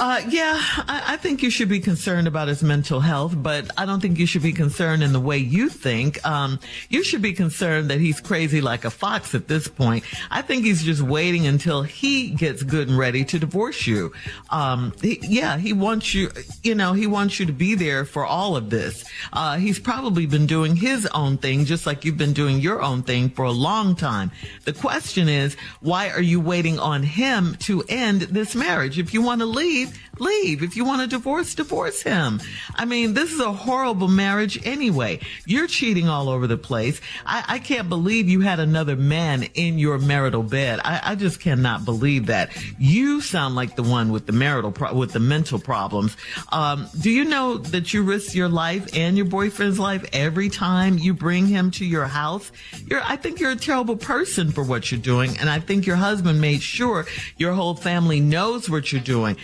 Uh, yeah, I, I, think you should be concerned about his mental health, but I don't think you should be concerned in the way you think. Um, you should be concerned that he's crazy like a fox at this point. I think he's just waiting until he gets good and ready to divorce you. Um, he, yeah, he wants you, you know, he wants you to be there for all of this. Uh, he's probably been doing his own thing, just like you've been doing your own thing for a long time. The question is, why are you waiting on him to end this marriage? If you want to leave, leave, leave. If you want a divorce, divorce him. I mean, this is a horrible marriage anyway. You're cheating all over the place. I, I can't believe you had another man in your marital bed. I, I, just cannot believe that. You sound like the one with the marital, pro- with the mental problems. Um, do you know that you risk your life and your boyfriend's life every time you bring him to your house? You're, I think you're a terrible person for what you're doing. And I think your husband made sure your whole family knows what you're doing.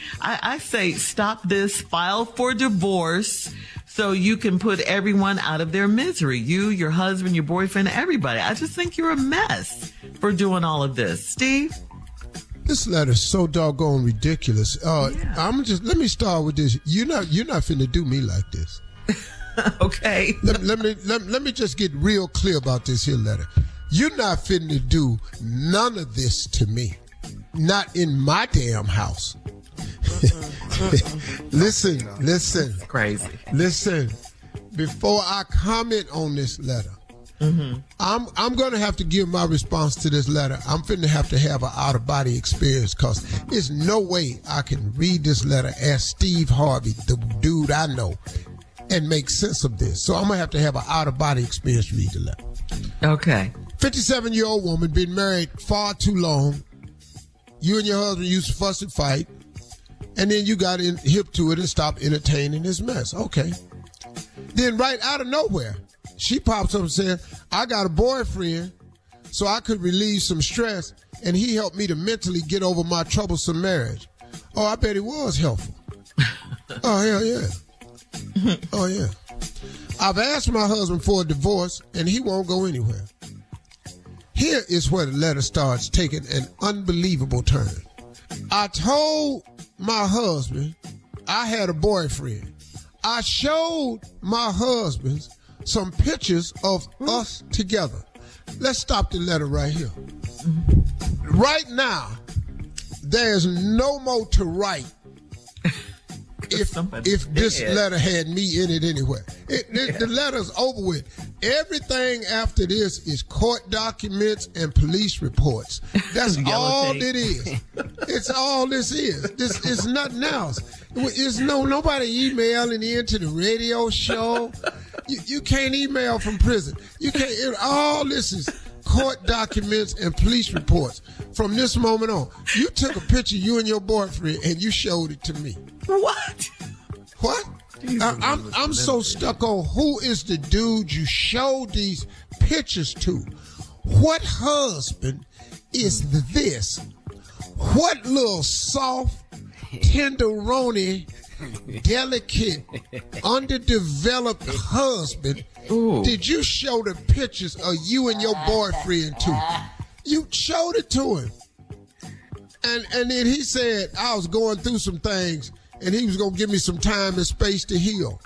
I say stop this, file for divorce so you can put everyone out of their misery. You, your husband, your boyfriend, everybody. I just think you're a mess for doing all of this. Steve? This letter is so doggone ridiculous. Uh, yeah. I'm just let me start with this. You're not you're not finna do me like this. okay. Let, let, me let, let me just get real clear about this here letter. You're not finna do none of this to me. Not in my damn house. listen, listen. Crazy. Listen. Before I comment on this letter, mm-hmm. I'm I'm gonna have to give my response to this letter. I'm finna have to have an out of body experience because there's no way I can read this letter as Steve Harvey, the dude I know, and make sense of this. So I'm gonna have to have an out of body experience to read the letter. Okay. 57 year old woman been married far too long. You and your husband used to fuss and fight and then you got in, hip to it and stopped entertaining this mess. Okay. Then right out of nowhere, she pops up and says, I got a boyfriend so I could relieve some stress and he helped me to mentally get over my troublesome marriage. Oh, I bet it was helpful. oh, hell yeah. oh, yeah. I've asked my husband for a divorce and he won't go anywhere. Here is where the letter starts taking an unbelievable turn. I told my husband I had a boyfriend. I showed my husband some pictures of us together. Let's stop the letter right here. Right now, there's no more to write if if this letter had me in it anyway. It, it, the letter's over with. Everything after this is court documents and police reports. That's all tape. it is. It's all this is. This is nothing else. It's no nobody emailing into the radio show. You, you can't email from prison. You can't. It, all this is court documents and police reports. From this moment on, you took a picture you and your boyfriend and you showed it to me. What? What? I, I'm I'm so stuck on who is the dude you showed these pictures to. What husband is this? What little soft, tenderoni, delicate, underdeveloped husband Ooh. did you show the pictures of you and your boyfriend to? You showed it to him. And and then he said I was going through some things, and he was gonna give me some time and space to heal.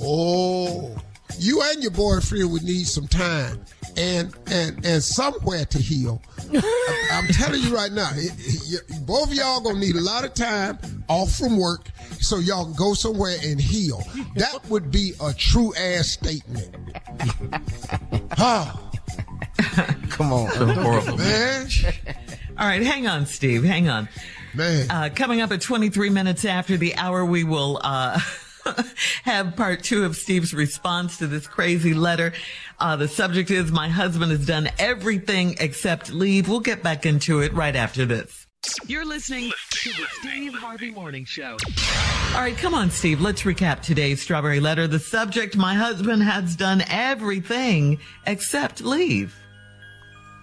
Oh, you and your boyfriend would need some time and and and somewhere to heal. I- I'm telling you right now, it- it- y- both of y'all gonna need a lot of time off from work so y'all can go somewhere and heal. That would be a true ass statement. Ah, Come on, so horrible. man. All right, hang on, Steve. Hang on. Man. Uh, coming up at 23 minutes after the hour, we will uh, have part two of Steve's response to this crazy letter. Uh, the subject is My husband has done everything except leave. We'll get back into it right after this. You're listening to the Steve Harvey Morning Show. All right, come on, Steve. Let's recap today's strawberry letter. The subject My husband has done everything except leave.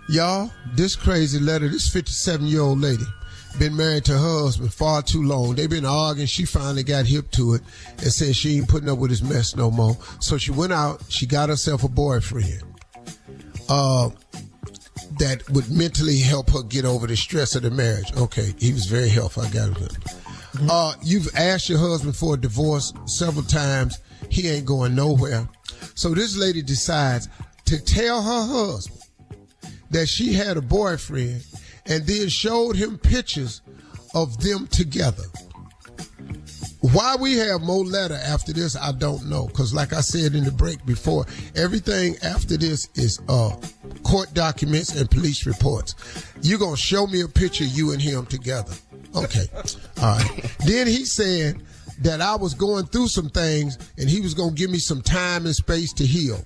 Y'all, this crazy letter, this 57 year old lady, been married to her husband far too long. They've been arguing. She finally got hip to it and said she ain't putting up with his mess no more. So she went out, she got herself a boyfriend. Uh, that would mentally help her get over the stress of the marriage. Okay, he was very helpful. I got it. Uh, you've asked your husband for a divorce several times. He ain't going nowhere. So this lady decides to tell her husband that she had a boyfriend and then showed him pictures of them together. Why we have more letter after this, I don't know. Cause like I said in the break before, everything after this is uh court documents and police reports. You gonna show me a picture of you and him together. Okay. All right. then he said that I was going through some things and he was gonna give me some time and space to heal.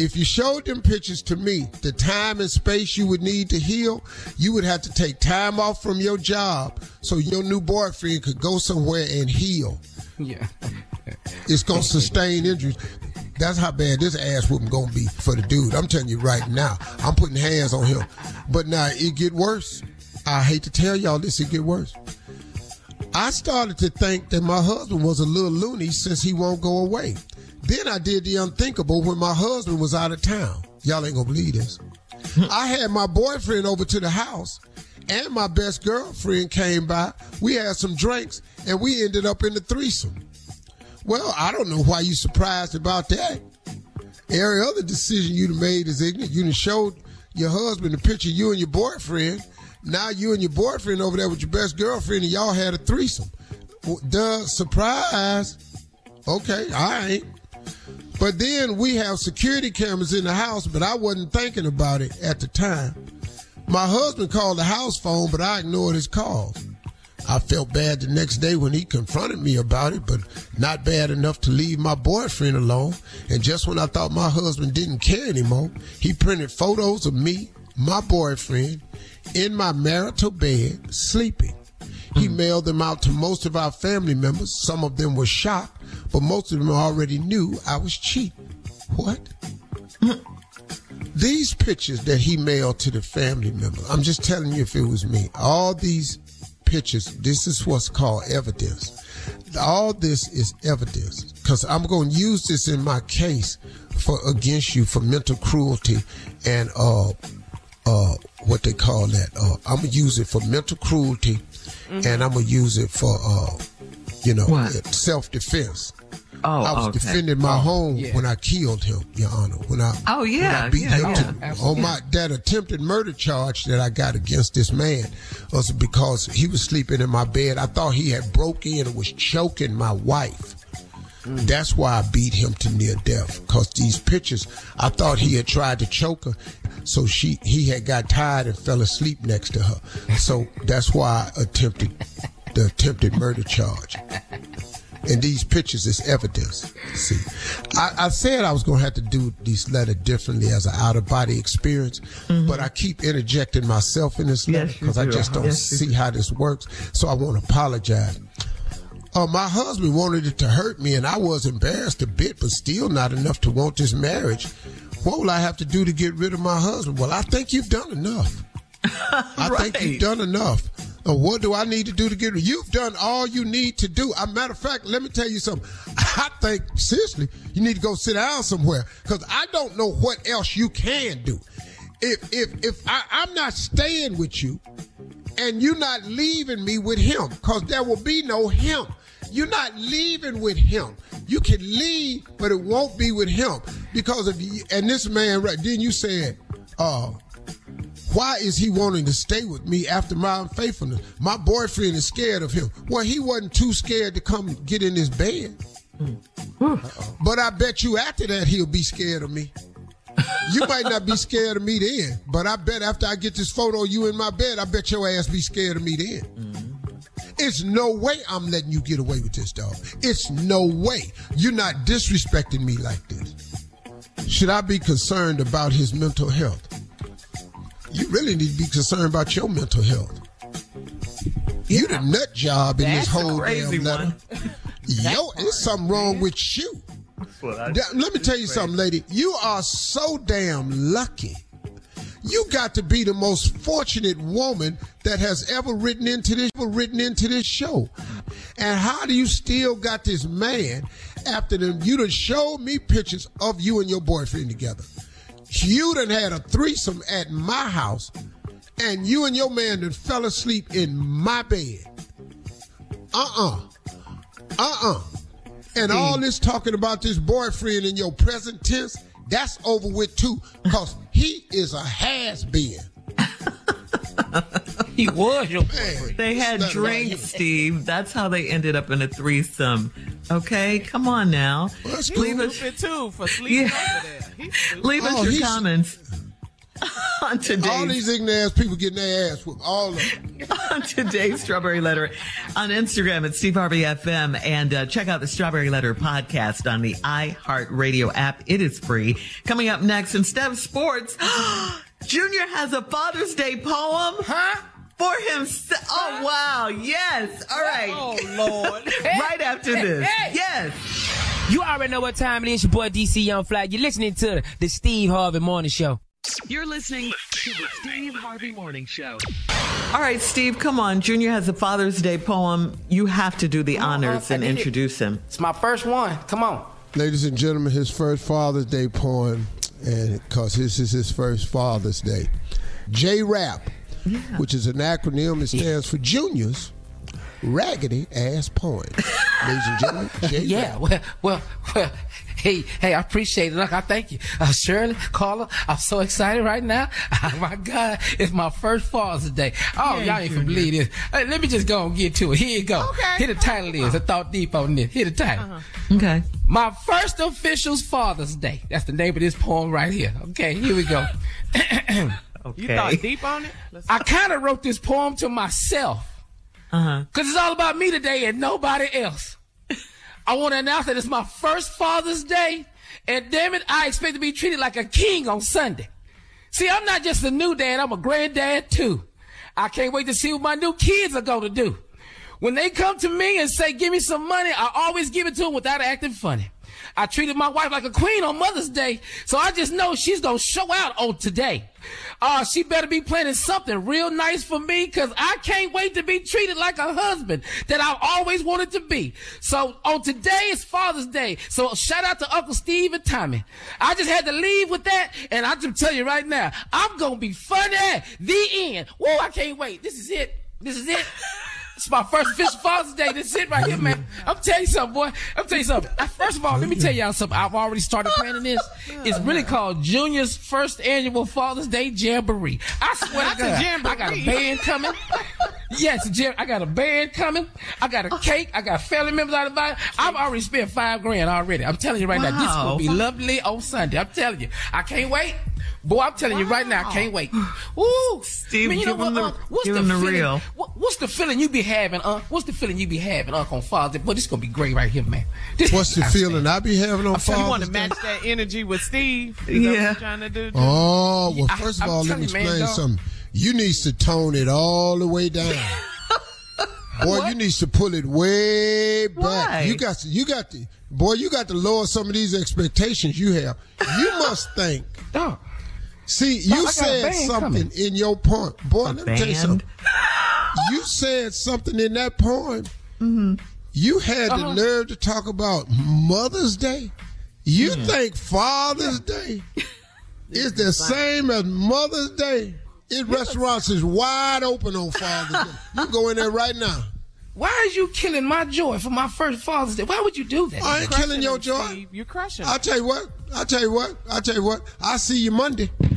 If you showed them pictures to me, the time and space you would need to heal, you would have to take time off from your job so your new boyfriend could go somewhere and heal. Yeah. It's gonna sustain injuries. That's how bad this ass whooping gonna be for the dude. I'm telling you right now. I'm putting hands on him. But now it get worse. I hate to tell y'all this, it get worse. I started to think that my husband was a little loony since he won't go away. Then I did the unthinkable when my husband was out of town. Y'all ain't gonna believe this. I had my boyfriend over to the house and my best girlfriend came by. We had some drinks and we ended up in the threesome. Well, I don't know why you surprised about that. Every other decision you'd have made is ignorant. You showed your husband a picture of you and your boyfriend. Now you and your boyfriend over there with your best girlfriend and y'all had a threesome. Duh, surprise. Okay, all right. But then we have security cameras in the house, but I wasn't thinking about it at the time. My husband called the house phone, but I ignored his calls. I felt bad the next day when he confronted me about it, but not bad enough to leave my boyfriend alone. And just when I thought my husband didn't care anymore, he printed photos of me, my boyfriend, in my marital bed, sleeping. He mailed them out to most of our family members. Some of them were shocked, but most of them already knew I was cheating. What? These pictures that he mailed to the family members, I'm just telling you if it was me. All these pictures, this is what's called evidence. All this is evidence because I'm going to use this in my case for against you for mental cruelty and uh uh what they call that. Uh, I'm gonna use it for mental cruelty and I'm gonna use it for uh you know self defense. Oh, I was okay. defending my home yeah. when I killed him, Your Honor. When I Oh, yeah, I beat yeah, him yeah. to, on my that attempted murder charge that I got against this man was because he was sleeping in my bed. I thought he had broke in and was choking my wife. That's why I beat him to near death. Cause these pictures, I thought he had tried to choke her, so she he had got tired and fell asleep next to her. So that's why I attempted the attempted murder charge. And these pictures is evidence. See, I, I said I was going to have to do these letter differently as an out of body experience, but I keep interjecting myself in this letter Yes, because I just don't Yes, see how this works. So I want to apologize. Uh, my husband wanted it to hurt me, and I was embarrassed a bit, but still not enough to want this marriage. What will I have to do to get rid of my husband? Well, I think you've done enough. I think you've done enough. Uh, what do I need to do to get rid? You've done all you need to do. A matter of fact, let me tell you something. I think seriously, you need to go sit down somewhere because I don't know what else you can do. If if if I, I'm not staying with you, And you're not leaving me with him because there will be no him. You're not leaving with him. You can leave, but it won't be with him because of you. And this man, right? Then you said, uh, why is he wanting to stay with me after my unfaithfulness? My boyfriend is scared of him. Well, he wasn't too scared to come get in his bed. But I bet you after that he'll be scared of me. You might not be scared of me then, but I bet after I get this photo of you in my bed, I bet your ass be scared of me then. It's no way I'm letting you get away with this, dog. It's no way. You're not disrespecting me like this. Should I be concerned about his mental health? You really need to be concerned about your mental health. You the nut job in this That's a whole crazy damn letter. one. Yo, there's something wrong with you. Da- Let me tell you something, lady. You are so damn lucky. You got to be the most fortunate woman that has ever written into this ever written into this show. And how do you still got this man after them? You done showed me pictures of you and your boyfriend together. You done had a threesome at my house, and you and your man done fell asleep in my bed. Uh-uh. Uh-uh. And mm. all this talking about this boyfriend in your present tense, that's over with too, because he is a has-been. He was your boyfriend. They had drinks. Steve. That's how they ended up in a threesome. Okay, come on now. He's Leave us, stupid too for sleeping Yeah. over there. He's stupid. leave us Oh, your he's- comments on All these ignorant ass people getting their ass whooped. All of them. on today's Strawberry Letter on Instagram at Steve Harvey FM and uh, check out the Strawberry Letter podcast on the iHeartRadio app. It is free. Coming up next, instead of sports, Junior has a Father's Day poem. Huh? For himself. Oh, wow. Yes. All right. Oh, Lord. right after this. Yes. You already know what time it is. Your boy DC Young Fly. You're listening to the Steve Harvey Morning Show. You're listening to the Steve Harvey Morning Show. All right, Steve, come on. Junior has a Father's Day poem. You have to do the uh, honors I and did it. introduce him. It's my first one. Come on. Ladies and gentlemen, his first Father's Day poem, and because this is his first Father's Day. JRAP, which is an acronym, it stands for Junior's Raggedy Ass Poem. Ladies and gentlemen, J Yeah, well, well, well, hey, hey, I appreciate it. Look, I thank you. Uh, Shirley, Carla, I'm so excited right now. Oh, my God, it's my first Father's Day. Oh, Yeah, y'all ain't Junior. finna believe this. Hey, let me just go and get to it. Here you go. Okay. Here the title is. I thought deep on this. Here the title. Okay. My first official's Father's Day. That's the name of this poem right here. Okay, here we go. okay. You thought deep on it? Let's I kind of wrote this poem to myself. Uh-huh. Cause it's all about me today and nobody else. I want to announce that it's my first Father's Day, and damn it, I expect to be treated like a king on Sunday. See, I'm not just a new dad, I'm a granddad too. I can't wait to see what my new kids are going to do. When they come to me and say, give me some money, I always give it to them without acting funny. I treated my wife like a queen on Mother's Day, so I just know she's gonna show out on today. Uh, she better be planning something real nice for me, cause I can't wait to be treated like a husband that I've always wanted to be. So on today is Father's Day, so shout out to Uncle Steve and Tommy. I just had to leave with that, and I just tell you right now, I'm gonna be funny. At the end. Whoa, I can't wait. This is it. This is it. It's my first official Father's Day. This is right here, man. I'm telling you something, boy. I'm telling you something. First of all, let me tell y'all something. I've already started planning this. It's really called Junior's first annual Father's Day Jamboree. I swear to That's God, I got a band coming. Yes, Jim, I got a band coming. I got a cake. I got family members out of the I've already spent five grand already. I'm telling you right now, this will be lovely on Sunday. I'm telling you, I can't wait. Boy, I'm telling you right now, I can't wait. Ooh, Steve, man, you give know him what, the- Unc? What's the the feeling? real. What, what's the feeling you be having, Unc? What's the feeling you be having, Uncle on Father's Day? Boy, this is gonna be great right here, man. This What's the feeling I be having on So you want to match that energy with Steve? Is that what Yeah. you're trying to do? Junior? Oh, well, first of I'm all, let me telling you, man, explain something. You needs to tone it all the way down. boy, you needs to pull it way back. Why? You got to, you got to, boy, you got to lower some of these expectations you have. You must think. Dog. See, you said something coming. in your poem. Boy, A let me tell you something. You said something in that poem. You had Uh-huh. the nerve to talk about Mother's Day. You Mm-hmm. think Father's Day is the same as Mother's Day? It restaurants is wide open on Father's Day. You go in there right now. Why is you killing my joy for my first Father's Day? Why would you do that? I ain't killing your joy. Steve. You're crushing. I tell you what. I tell you what. I tell you what. I see you Monday.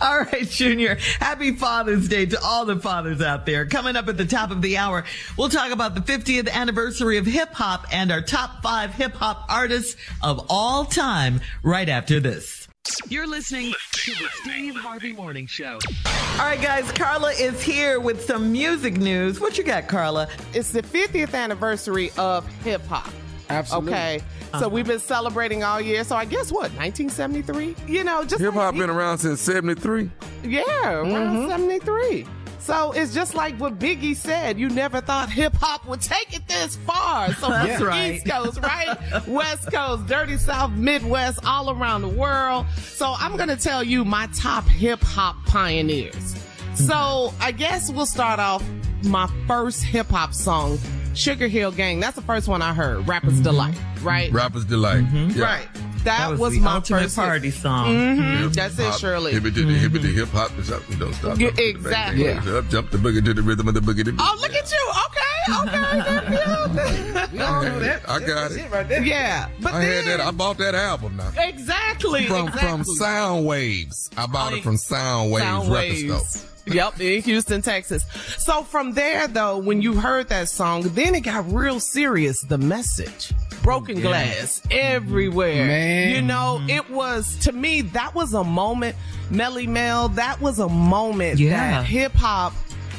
All right, Junior. Happy Father's Day to all the fathers out there. Coming up at the top of the hour, we'll talk about the 50th anniversary of hip hop and our top five hip hop artists of all time right after this. You're listening to the Steve Harvey Morning Show. All right, guys, Carla is here with some music news. What you got, Carla? It's the 50th anniversary of hip hop. Absolutely. Okay. So uh-huh. we've been celebrating all year. So I guess what, 1973? You know, just Hip hop been around since '73. Yeah, around mm-hmm. 73. So it's just like what Biggie said. You never thought hip hop would take it this far. So That's from right. East Coast, right? West Coast, Dirty South, Midwest, all around the world. So I'm going to tell you my top hip hop pioneers. So mm-hmm. I guess we'll start off my first hip hop song, Sugar Hill Gang. That's the first one I heard, Rapper's mm-hmm. Delight, right? Rappers delight. Mm-hmm. Yeah. Right. That, That was, was, the my first party song. Mhm. Hip That's it, hop, Shirley. Hippity diddy, hippity hip hop is up. Don't stop. Yeah, Up to the bang, exactly. bang, bang, Up, jump the boogie to the rhythm of the boogie. to- Oh, look at you. Okay, okay. We all know that. I got That's it. right there. yeah, but I had then, that. I bought that album now. exactly From exactly. from Sound Waves. I bought it from Sound Waves Sound record store. Yep, in Houston, Texas. So from there, though, when you heard that song, then it got real serious. The message, broken glass everywhere. Man. You know, it was to me that was a moment, Melle Mel. That was a moment Yeah. that hip hop.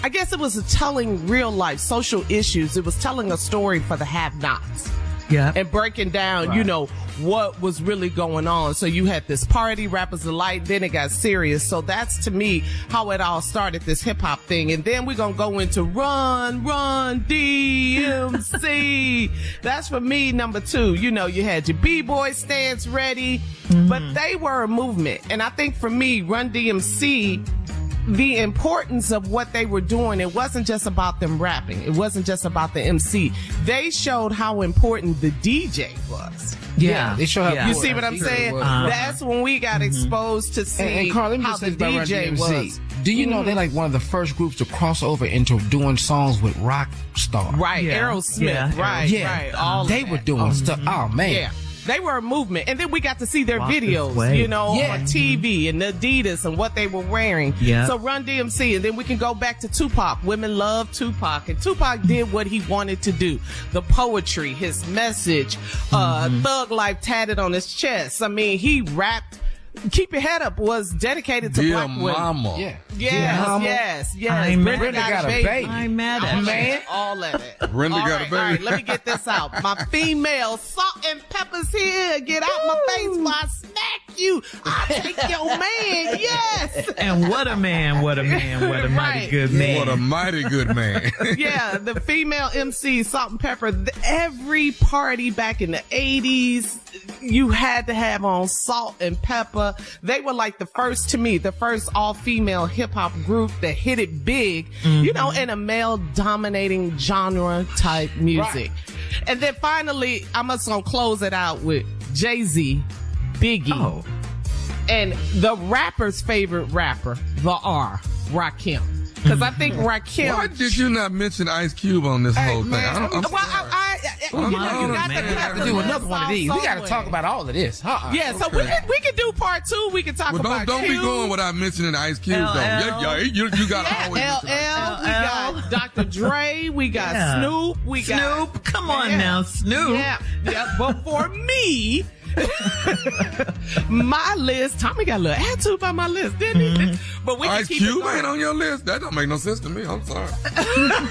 I guess it was telling real life social issues. It was telling a story for the have-nots Yeah. and breaking down, you know, what was really going on. So you had this party, rappers delight, then it got serious. So that's to me how it all started, this hip hop thing. And then we're gonna go into run, run, DMC. that's for me number two. You know, you had your B-boy stance ready, but mm-hmm. they were a movement. And I think for me, Run DMC the importance of what they were doing, it wasn't just about them rapping. It wasn't just about the MC. They showed how important the DJ was. Yeah. They show how Yeah. You see what I'm saying? Uh-huh. That's when we got mm-hmm. exposed to see And, and Carl, let me how just the say this about Run DJ was. Do you know they're mm-hmm. like one of the first groups to cross over into doing songs with rock stars? Right, Yeah. Aerosmith, Yeah. right, Yeah. right. All they of were that. doing mm-hmm. stuff. Oh man. Yeah. They were a movement. And then we got to see their Walk videos, you know, Yeah. on TV and Adidas and what they were wearing. Yeah. So Run DMC. And then we can go back to Tupac. Women love Tupac. And Tupac did what he wanted to do. The poetry, his message, uh, Mm-hmm. thug life tatted on his chest. I mean, he rapped. Keep Your Head Up was dedicated to Dear black women. Mama. Yeah. Yes, Mama. yes, yes. I'm Brenda, Brenda got a baby. I'm mad at man, all of it. Brenda All got a baby. All right, let me get this out. My female Salt-N-Pepa's here. Get out my face while I smack you. I'll take your man. Yes. And what a man, what a man, what a mighty good man. What a mighty good man. yeah, the female MC, Salt-N-Pepa. th- Every party back in the 80s, you had to have on Salt-N-Pepa. They were like the first, to me, the first all female hip hop group that hit it big, you know, mm-hmm. in a male dominating genre type music. And then finally, I'm just gonna close it out with Jay Z, Biggie, Oh. and the rapper's favorite rapper, the R, Rakim. Because I think Rakim. Why did you not mention Ice Cube on this whole thing? I don't, I'm Well, sorry. I, I, I, you know, you got man. to We got to do another one of these. We got to talk about all of this. Uh-uh. Yeah, so we can we can do part two. We can talk Well, about don't don't be Cube. going without mentioning Ice Cube though. LL. Yeah, yeah, you, you got to Yeah, always. LL, mention we got Dr. Dre, we got Yeah. Snoop, we got Snoop, come on Yeah. now, Snoop. Yeah, yeah, but for me, my list. Tommy got a little attitude about my list, didn't he? Mm-hmm. But we Ice keep Cube ain't on your list. That don't make no sense to me. I'm sorry.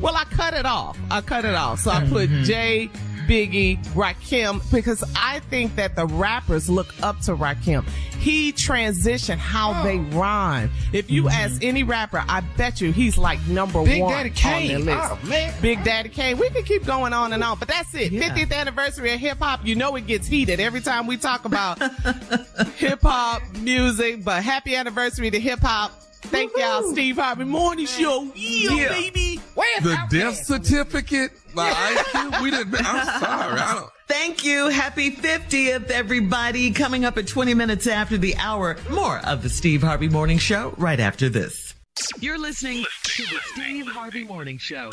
Well, I cut it off. I cut it off. So I put Mm-hmm. Jay, Biggie, Rakim, because I think that the rappers look up to Rakim. He transitioned how they rhyme. If you Mm-hmm. ask any rapper, I bet you he's like number Big one Daddy on Kane. their list. Oh, man. Big Daddy Kane. We can keep going on and on, but that's it. Yeah. 50th anniversary of hip hop. You know it gets heated every time we talk about hip hop music. But happy anniversary to hip hop. Thank y'all, Steve Harvey Morning Show. Yeah, Yeah. baby. Where's The death pass? certificate by Ice Cube. We didn't. I'm sorry. I don't. Thank you. Happy 50th, everybody. Coming up at 20 minutes after the hour. More of the Steve Harvey Morning Show right after this. You're listening to the Steve Harvey Morning Show.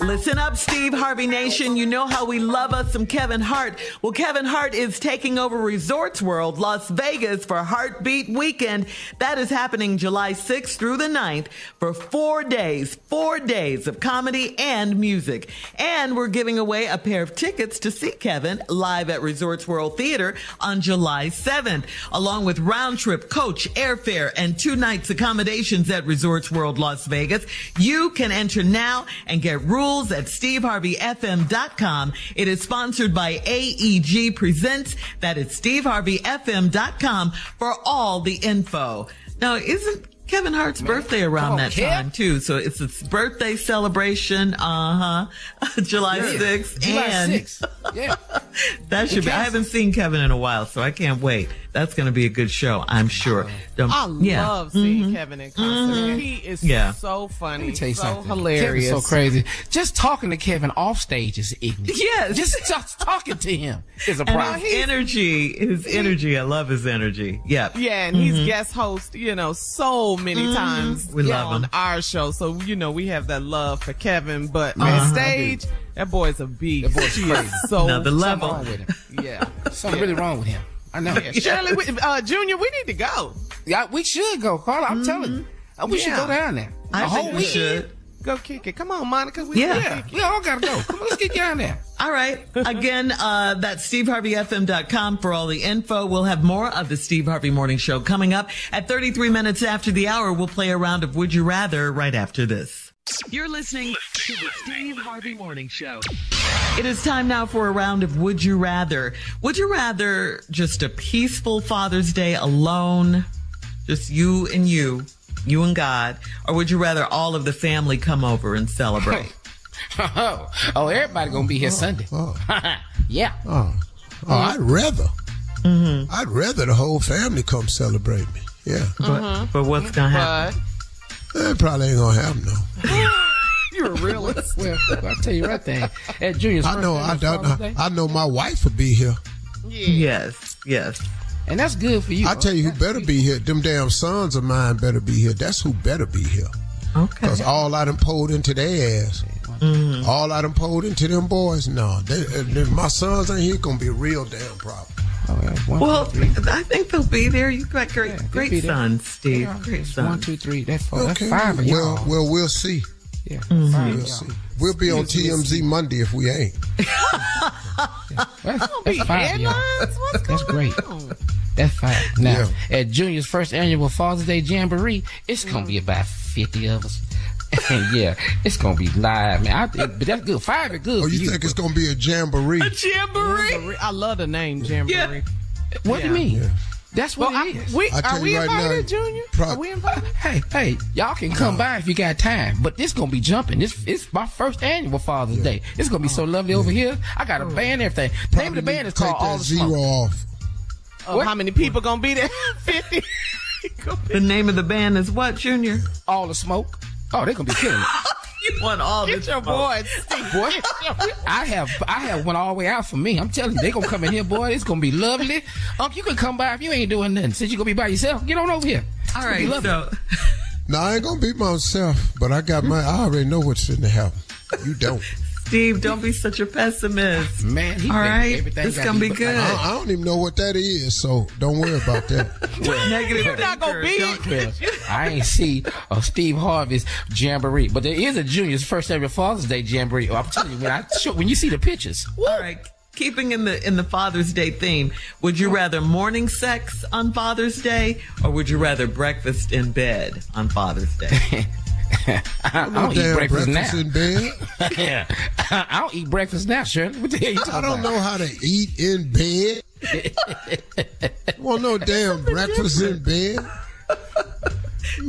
Listen up, Steve Harvey Nation. You know how we love us some Kevin Hart. Well, Kevin Hart is taking over Resorts World Las Vegas for Hart Beat Weekend. That is happening July 6th through the 9th for four days, four days of comedy and music. And we're giving away a pair of tickets to see Kevin live at Resorts World Theater on July 7th, along with round trip, coach, airfare, and two nights accommodations at Resorts World Las Vegas. You can enter now and get rules at steveharveyfm.com. It is sponsored by AEG Presents. That is steveharveyfm.com for all the info. Now, isn't Kevin Hart's birthday around on, that Kev. time too? So it's his birthday celebration. Uh huh. July Yeah. 6th. July and 6th. Yeah. that should be, I haven't seen Kevin in a while, so I can't wait. That's going to be a good show, I'm sure. Don't- I yeah. love seeing Mhm. Kevin in concert. He is Yeah. so funny, Let me tell you so something. hilarious. Kevin's so crazy. Just talking to Kevin off stage is ignorant. Yes. Just, just talking to him is a And problem. his energy, his energy, I love his energy. Yep. Yeah, and he's guest host, you know, so many times Mm-hmm. We yeah, love on him. our show. So, you know, we have that love for Kevin, but Uh-huh. on stage, that boy's a beast. That boy's crazy. so Another Something level. wrong with him. Yeah. Something really wrong with him. I know. Yeah, Shirley, we, uh, Junior, we need to go. Yeah, we should go, Carla. I'm telling you. Uh, We should go down there. I think whole we should. Go kick it. Come on, Monica. We Yeah. Yeah, we all gotta go. Come on, let's get down there. All right. Again, uh, that's steveharveyfm.com for all the info. We'll have more of the Steve Harvey Morning Show coming up at 33 minutes after the hour. We'll play a round of Would You Rather right after this. You're listening to the Steve Harvey Morning Show. It is time now for a round of Would You Rather. Would you rather just a peaceful Father's Day alone, just you and you, you and God, or would you rather all of the family come over and celebrate? Oh, oh, everybody gonna be here Sunday. Oh. yeah. Oh, oh I'd rather. Mm-hmm. I'd rather the whole family come celebrate me. Yeah. But, but what's going to happen? But It probably ain't gonna happen though. you're a realist. Well, I'll tell you right thing. At Junior's I know. I don't. Father's I, I know my wife will be here. Yes, yes. and that's good for you. I tell you who better be here. Them damn sons of mine better be here. That's who better be here. Okay. Cause all I done pulled into their ass. Mm-hmm. All I done pulled into them boys. No, they, if my sons ain't here, gonna be a real damn problem. Oh, yeah. One, Well, two. I think they'll be there. You've got great, they'll great be there. sons, Steve. Yeah, Great sons. two, three. That's four. That's five of y'all. Well, well, we'll see. yeah, Mm-hmm. five We'll see. We'll be on TMZ Monday if we ain't. That's, that's five of y'all. Headlines? What's That's great. on? That's fine. Now, at Junior's first annual Father's Day Jamboree, it's gonna be about fifty of us. And yeah, it's gonna be live, man. I, but that's good. Five is good. Oh, for you think it's gonna be a jamboree? A jamboree. I love the name Jamboree. What do you mean? Yeah. That's what Well, it I, is. we, are we you right invited, now, Junior? pro- are we invited? Hey, hey, y'all can come by if you got time, but this gonna be jumping. This it's my first annual Father's Day. It's gonna be so oh. lovely over here. I got a oh. band, and everything. The name of the Probably band is to called All the zero Smoke. off. Oh, What? how many people gonna be there? Fifty. The name of the band is what, Junior? All the Smoke. Oh, they're gonna be killing it. You want all Get this your smoke. boys. Boy, I have I have one all the way out for me. I'm telling you, they gonna come in here, boy. It's gonna be lovely. Um, you can come by if you ain't doing nothing. Since you gonna be by yourself, get on over here. All It's gonna be so No, I ain't gonna be myself, but I got my. I already know what's in the happen. You don't. Steve, don't be such a pessimist. man, he All think everything this gotta gonna be look good. like- I, I don't even know what that is, so don't worry about that. Negative You're not gonna be Don't- I ain't see a Steve Harvey's jamboree, but there is a Junior's first ever Father's Day jamboree. Oh, I'm telling you, when I show, when you see the pictures, All right. Keeping in the in the Father's Day theme, would you rather morning sex on Father's Day or would you rather breakfast in bed on Father's Day? I, I No don't eat damn breakfast, breakfast now. in bed. yeah, I don't eat breakfast now, Shirley. What the hell you talking I don't about? know how to eat in bed. Want no damn breakfast in bed?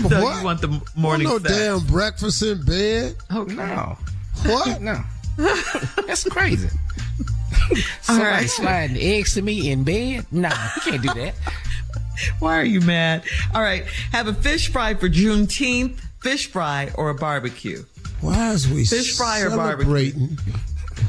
So what? you want the m- Want morning no sex? damn breakfast in bed? Okay. No, What? no, that's crazy. Somebody right. sliding eggs to me in bed? Nah, you can't do that. Why are you mad? All right. Have a fish fry for Juneteenth. Fish fry or a barbecue? Why is we Fish fry or barbecue? celebrating?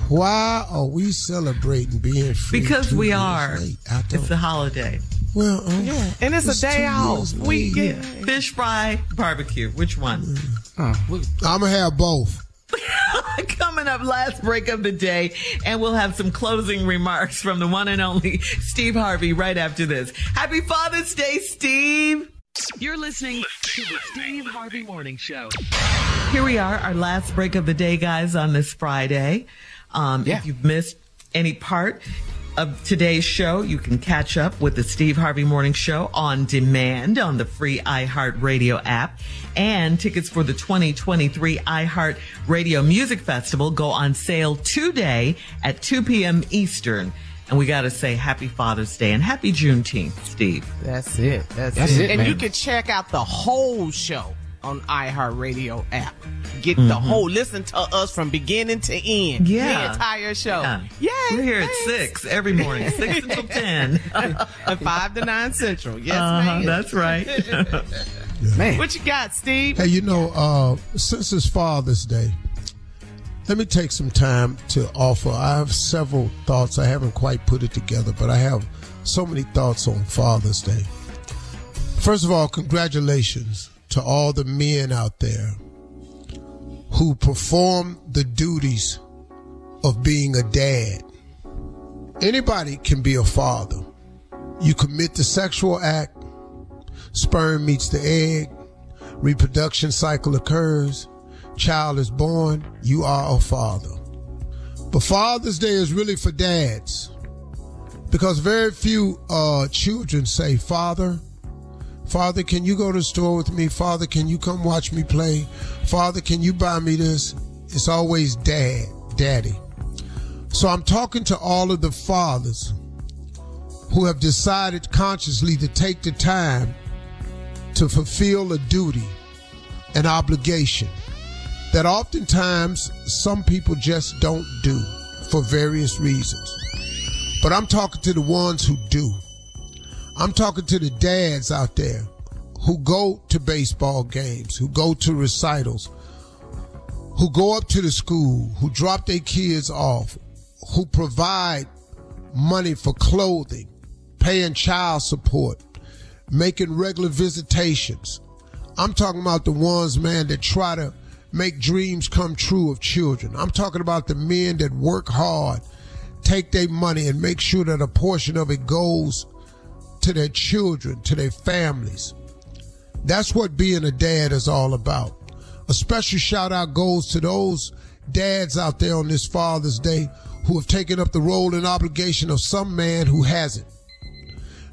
Why are we celebrating being free? Because we are. late? I don't- It's a holiday. well, um, Yeah, and it's, a day two off. We late. get Fish fry, barbecue. Which one? I'm gonna have both. Coming up, last break of the day, and we'll have some closing remarks from the one and only Steve Harvey right after this. Happy Father's Day, Steve! You're listening to the Steve Harvey Morning Show. Here we are, our last break of the day, guys, on this Friday. Um, If you've missed any part of today's show, you can catch up with the Steve Harvey Morning Show on demand on the free iHeartRadio app. And tickets for the 2023 iHeart Radio Music Festival go on sale today at 2 p.m. Eastern. And we got to say happy Father's Day and happy Juneteenth, Steve. That's it. That's, That's it. it, and man. you can check out the whole show on iHeartRadio app. Get Mm-hmm. the whole listen to us from beginning to end. Yeah. The entire show. Yeah. Yay. We're here at 6 every morning, 6 until 10. And five to nine central. Yes, Uh-huh, ma'am. that's right. Man. What you got, Steve? Hey, you know, uh, since it's Father's Day, let me take some time to offer. I have several thoughts. I haven't quite put it together, but I have so many thoughts on Father's Day. First of all, congratulations to all the men out there who perform the duties of being a dad. Anybody can be a father. You commit the sexual act, sperm meets the egg, reproduction cycle occurs, child is born, you are a father. But Father's Day is really for dads because very few uh, children say, Father, Father, can you go to the store with me? Father, can you come watch me play? Father, can you buy me this? It's always dad, daddy. So I'm talking to all of the fathers who have decided consciously to take the time to fulfill a duty, an obligation that oftentimes some people just don't do for various reasons. But I'm talking to the ones who do. I'm talking to the dads out there who go to baseball games, who go to recitals, who go up to the school, who drop their kids off, who provide money for clothing, paying child support, making regular visitations. I'm talking about the ones, man, that try to make dreams come true of children. I'm talking about the men that work hard, take their money and make sure that a portion of it goes to their children, to their families. That's what being a dad is all about. A special shout out goes to those dads out there on this Father's Day who have taken up the role and obligation of some man who hasn't.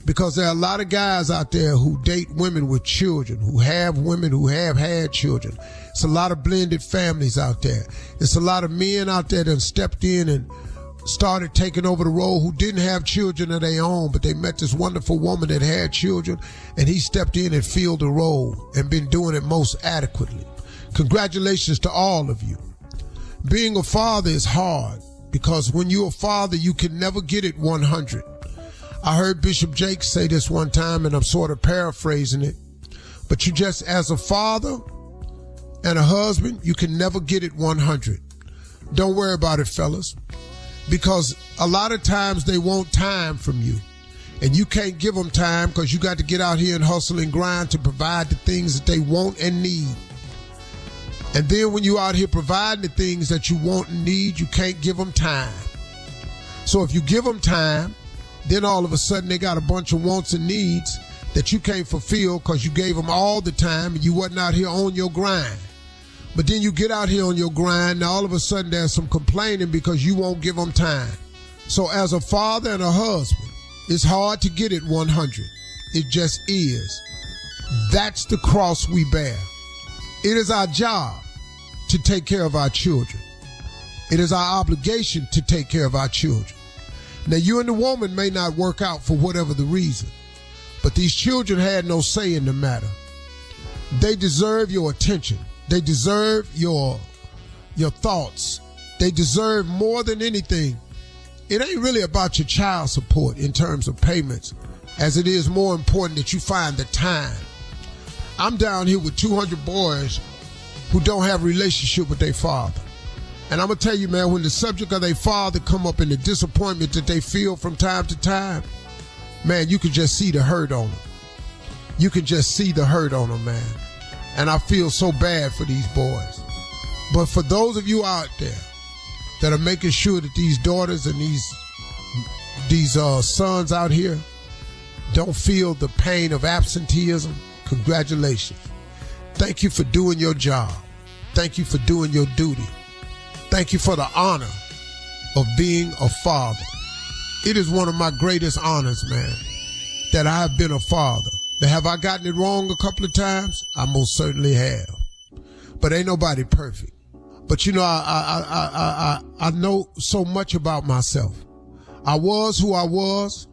Because there are a lot of guys out there who date women with children, who have women who have had children. It's a lot of blended families out there. It's a lot of men out there that stepped in and started taking over the role who didn't have children of their own, but they met this wonderful woman that had children, and he stepped in and filled the role and been doing it most adequately. Congratulations to all of you. Being a father is hard because when you're a father, you can never get it 100. I heard Bishop Jakes say this one time, and I'm sort of paraphrasing it. But you just, as a father and a husband, you can never get it 100. Don't worry about it, fellas, because a lot of times they want time from you. And you can't give them time because you got to get out here and hustle and grind to provide the things that they want and need. And then when you out here providing the things that you want and need, you can't give them time. So if you give them time, then all of a sudden they got a bunch of wants and needs that you can't fulfill because you gave them all the time and you wasn't out here on your grind. But then you get out here on your grind, and all of a sudden there's some complaining because you won't give them time. So as a father and a husband, it's hard to get it 100. It just is. That's the cross we bear. It is our job to take care of our children. It is our obligation to take care of our children. Now, you and the woman may not work out for whatever the reason, but these children had no say in the matter. They deserve your attention. They deserve your your thoughts. They deserve more than anything. It ain't really about your child support in terms of payments, as it is more important that you find the time. I'm down here with 200 boys who don't have a relationship with their father. And I'm gonna tell you, man, when the subject of their father come up and the disappointment that they feel from time to time, man, you can just see the hurt on them. You can just see the hurt on them, man. And I feel so bad for these boys. But for those of you out there that are making sure that these daughters and these these uh, sons out here don't feel the pain of absenteeism, congratulations. Thank you for doing your job. Thank you for doing your duty. Thank you for the honor of being a father. It is one of my greatest honors, man, that I have been a father. Now, have I gotten it wrong a couple of times? I most certainly have. But ain't nobody perfect. But you know, I, I, I, I, I know so much about myself. I was who I was,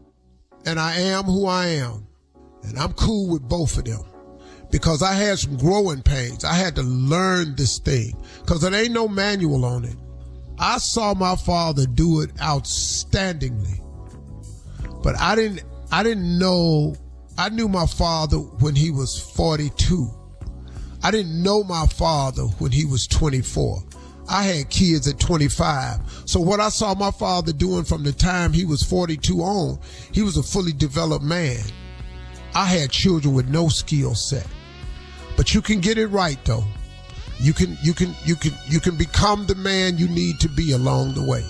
and I am who I am. And I'm cool with both of them because I had some growing pains. I had to learn this thing because there ain't no manual on it. I saw my father do it outstandingly, but I didn't, I didn't know, I knew my father when he was 42. I didn't know my father when he was 24. I had kids at 25. So what I saw my father doing from the time he was 42 on, he was a fully developed man. I had children with no skill set. But you can get it right though. You can you can you can you can become the man you need to be along the way.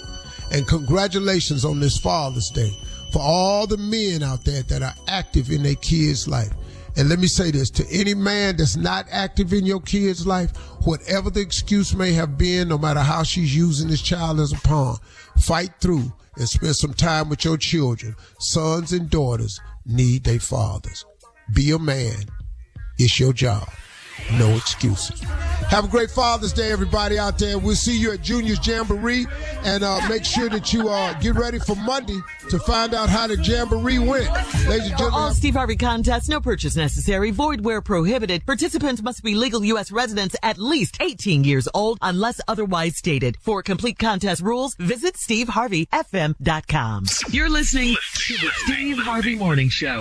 And congratulations on this Father's Day for all the men out there that are active in their kids' life. And let me say this to any man that's not active in your kid's life, whatever the excuse may have been, no matter how she's using this child as a pawn, fight through and spend some time with your children. Sons and daughters need their fathers. Be a man. It's your job. No excuses. Have a great Father's Day, everybody out there. We'll see you at Junior's Jamboree, and uh, make sure that you uh, get ready for Monday to find out how the Jamboree went. Ladies and gentlemen, all Steve Harvey contests, no purchase necessary, void where prohibited. Participants must be legal U.S. residents at least 18 years old unless otherwise stated. For complete contest rules, visit steveharveyfm.com. You're listening to the Steve Harvey Morning Show.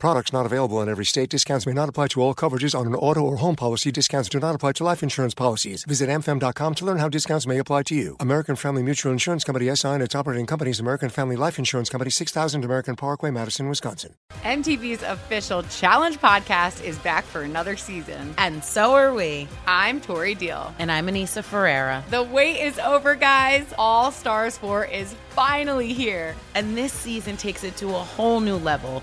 Products not available in every state. Discounts may not apply to all coverages on an auto or home policy. Discounts do not apply to life insurance policies. Visit amfam.com to learn how discounts may apply to you. American Family Mutual Insurance Company SI and its operating companies American Family Life Insurance Company 6000 American Parkway, Madison, Wisconsin. MTV's official Challenge podcast is back for another season. And so are we. I'm Tori Deal. And I'm Aneesa Ferreira. The wait is over, guys. All Stars 4 is finally here. And this season takes it to a whole new level.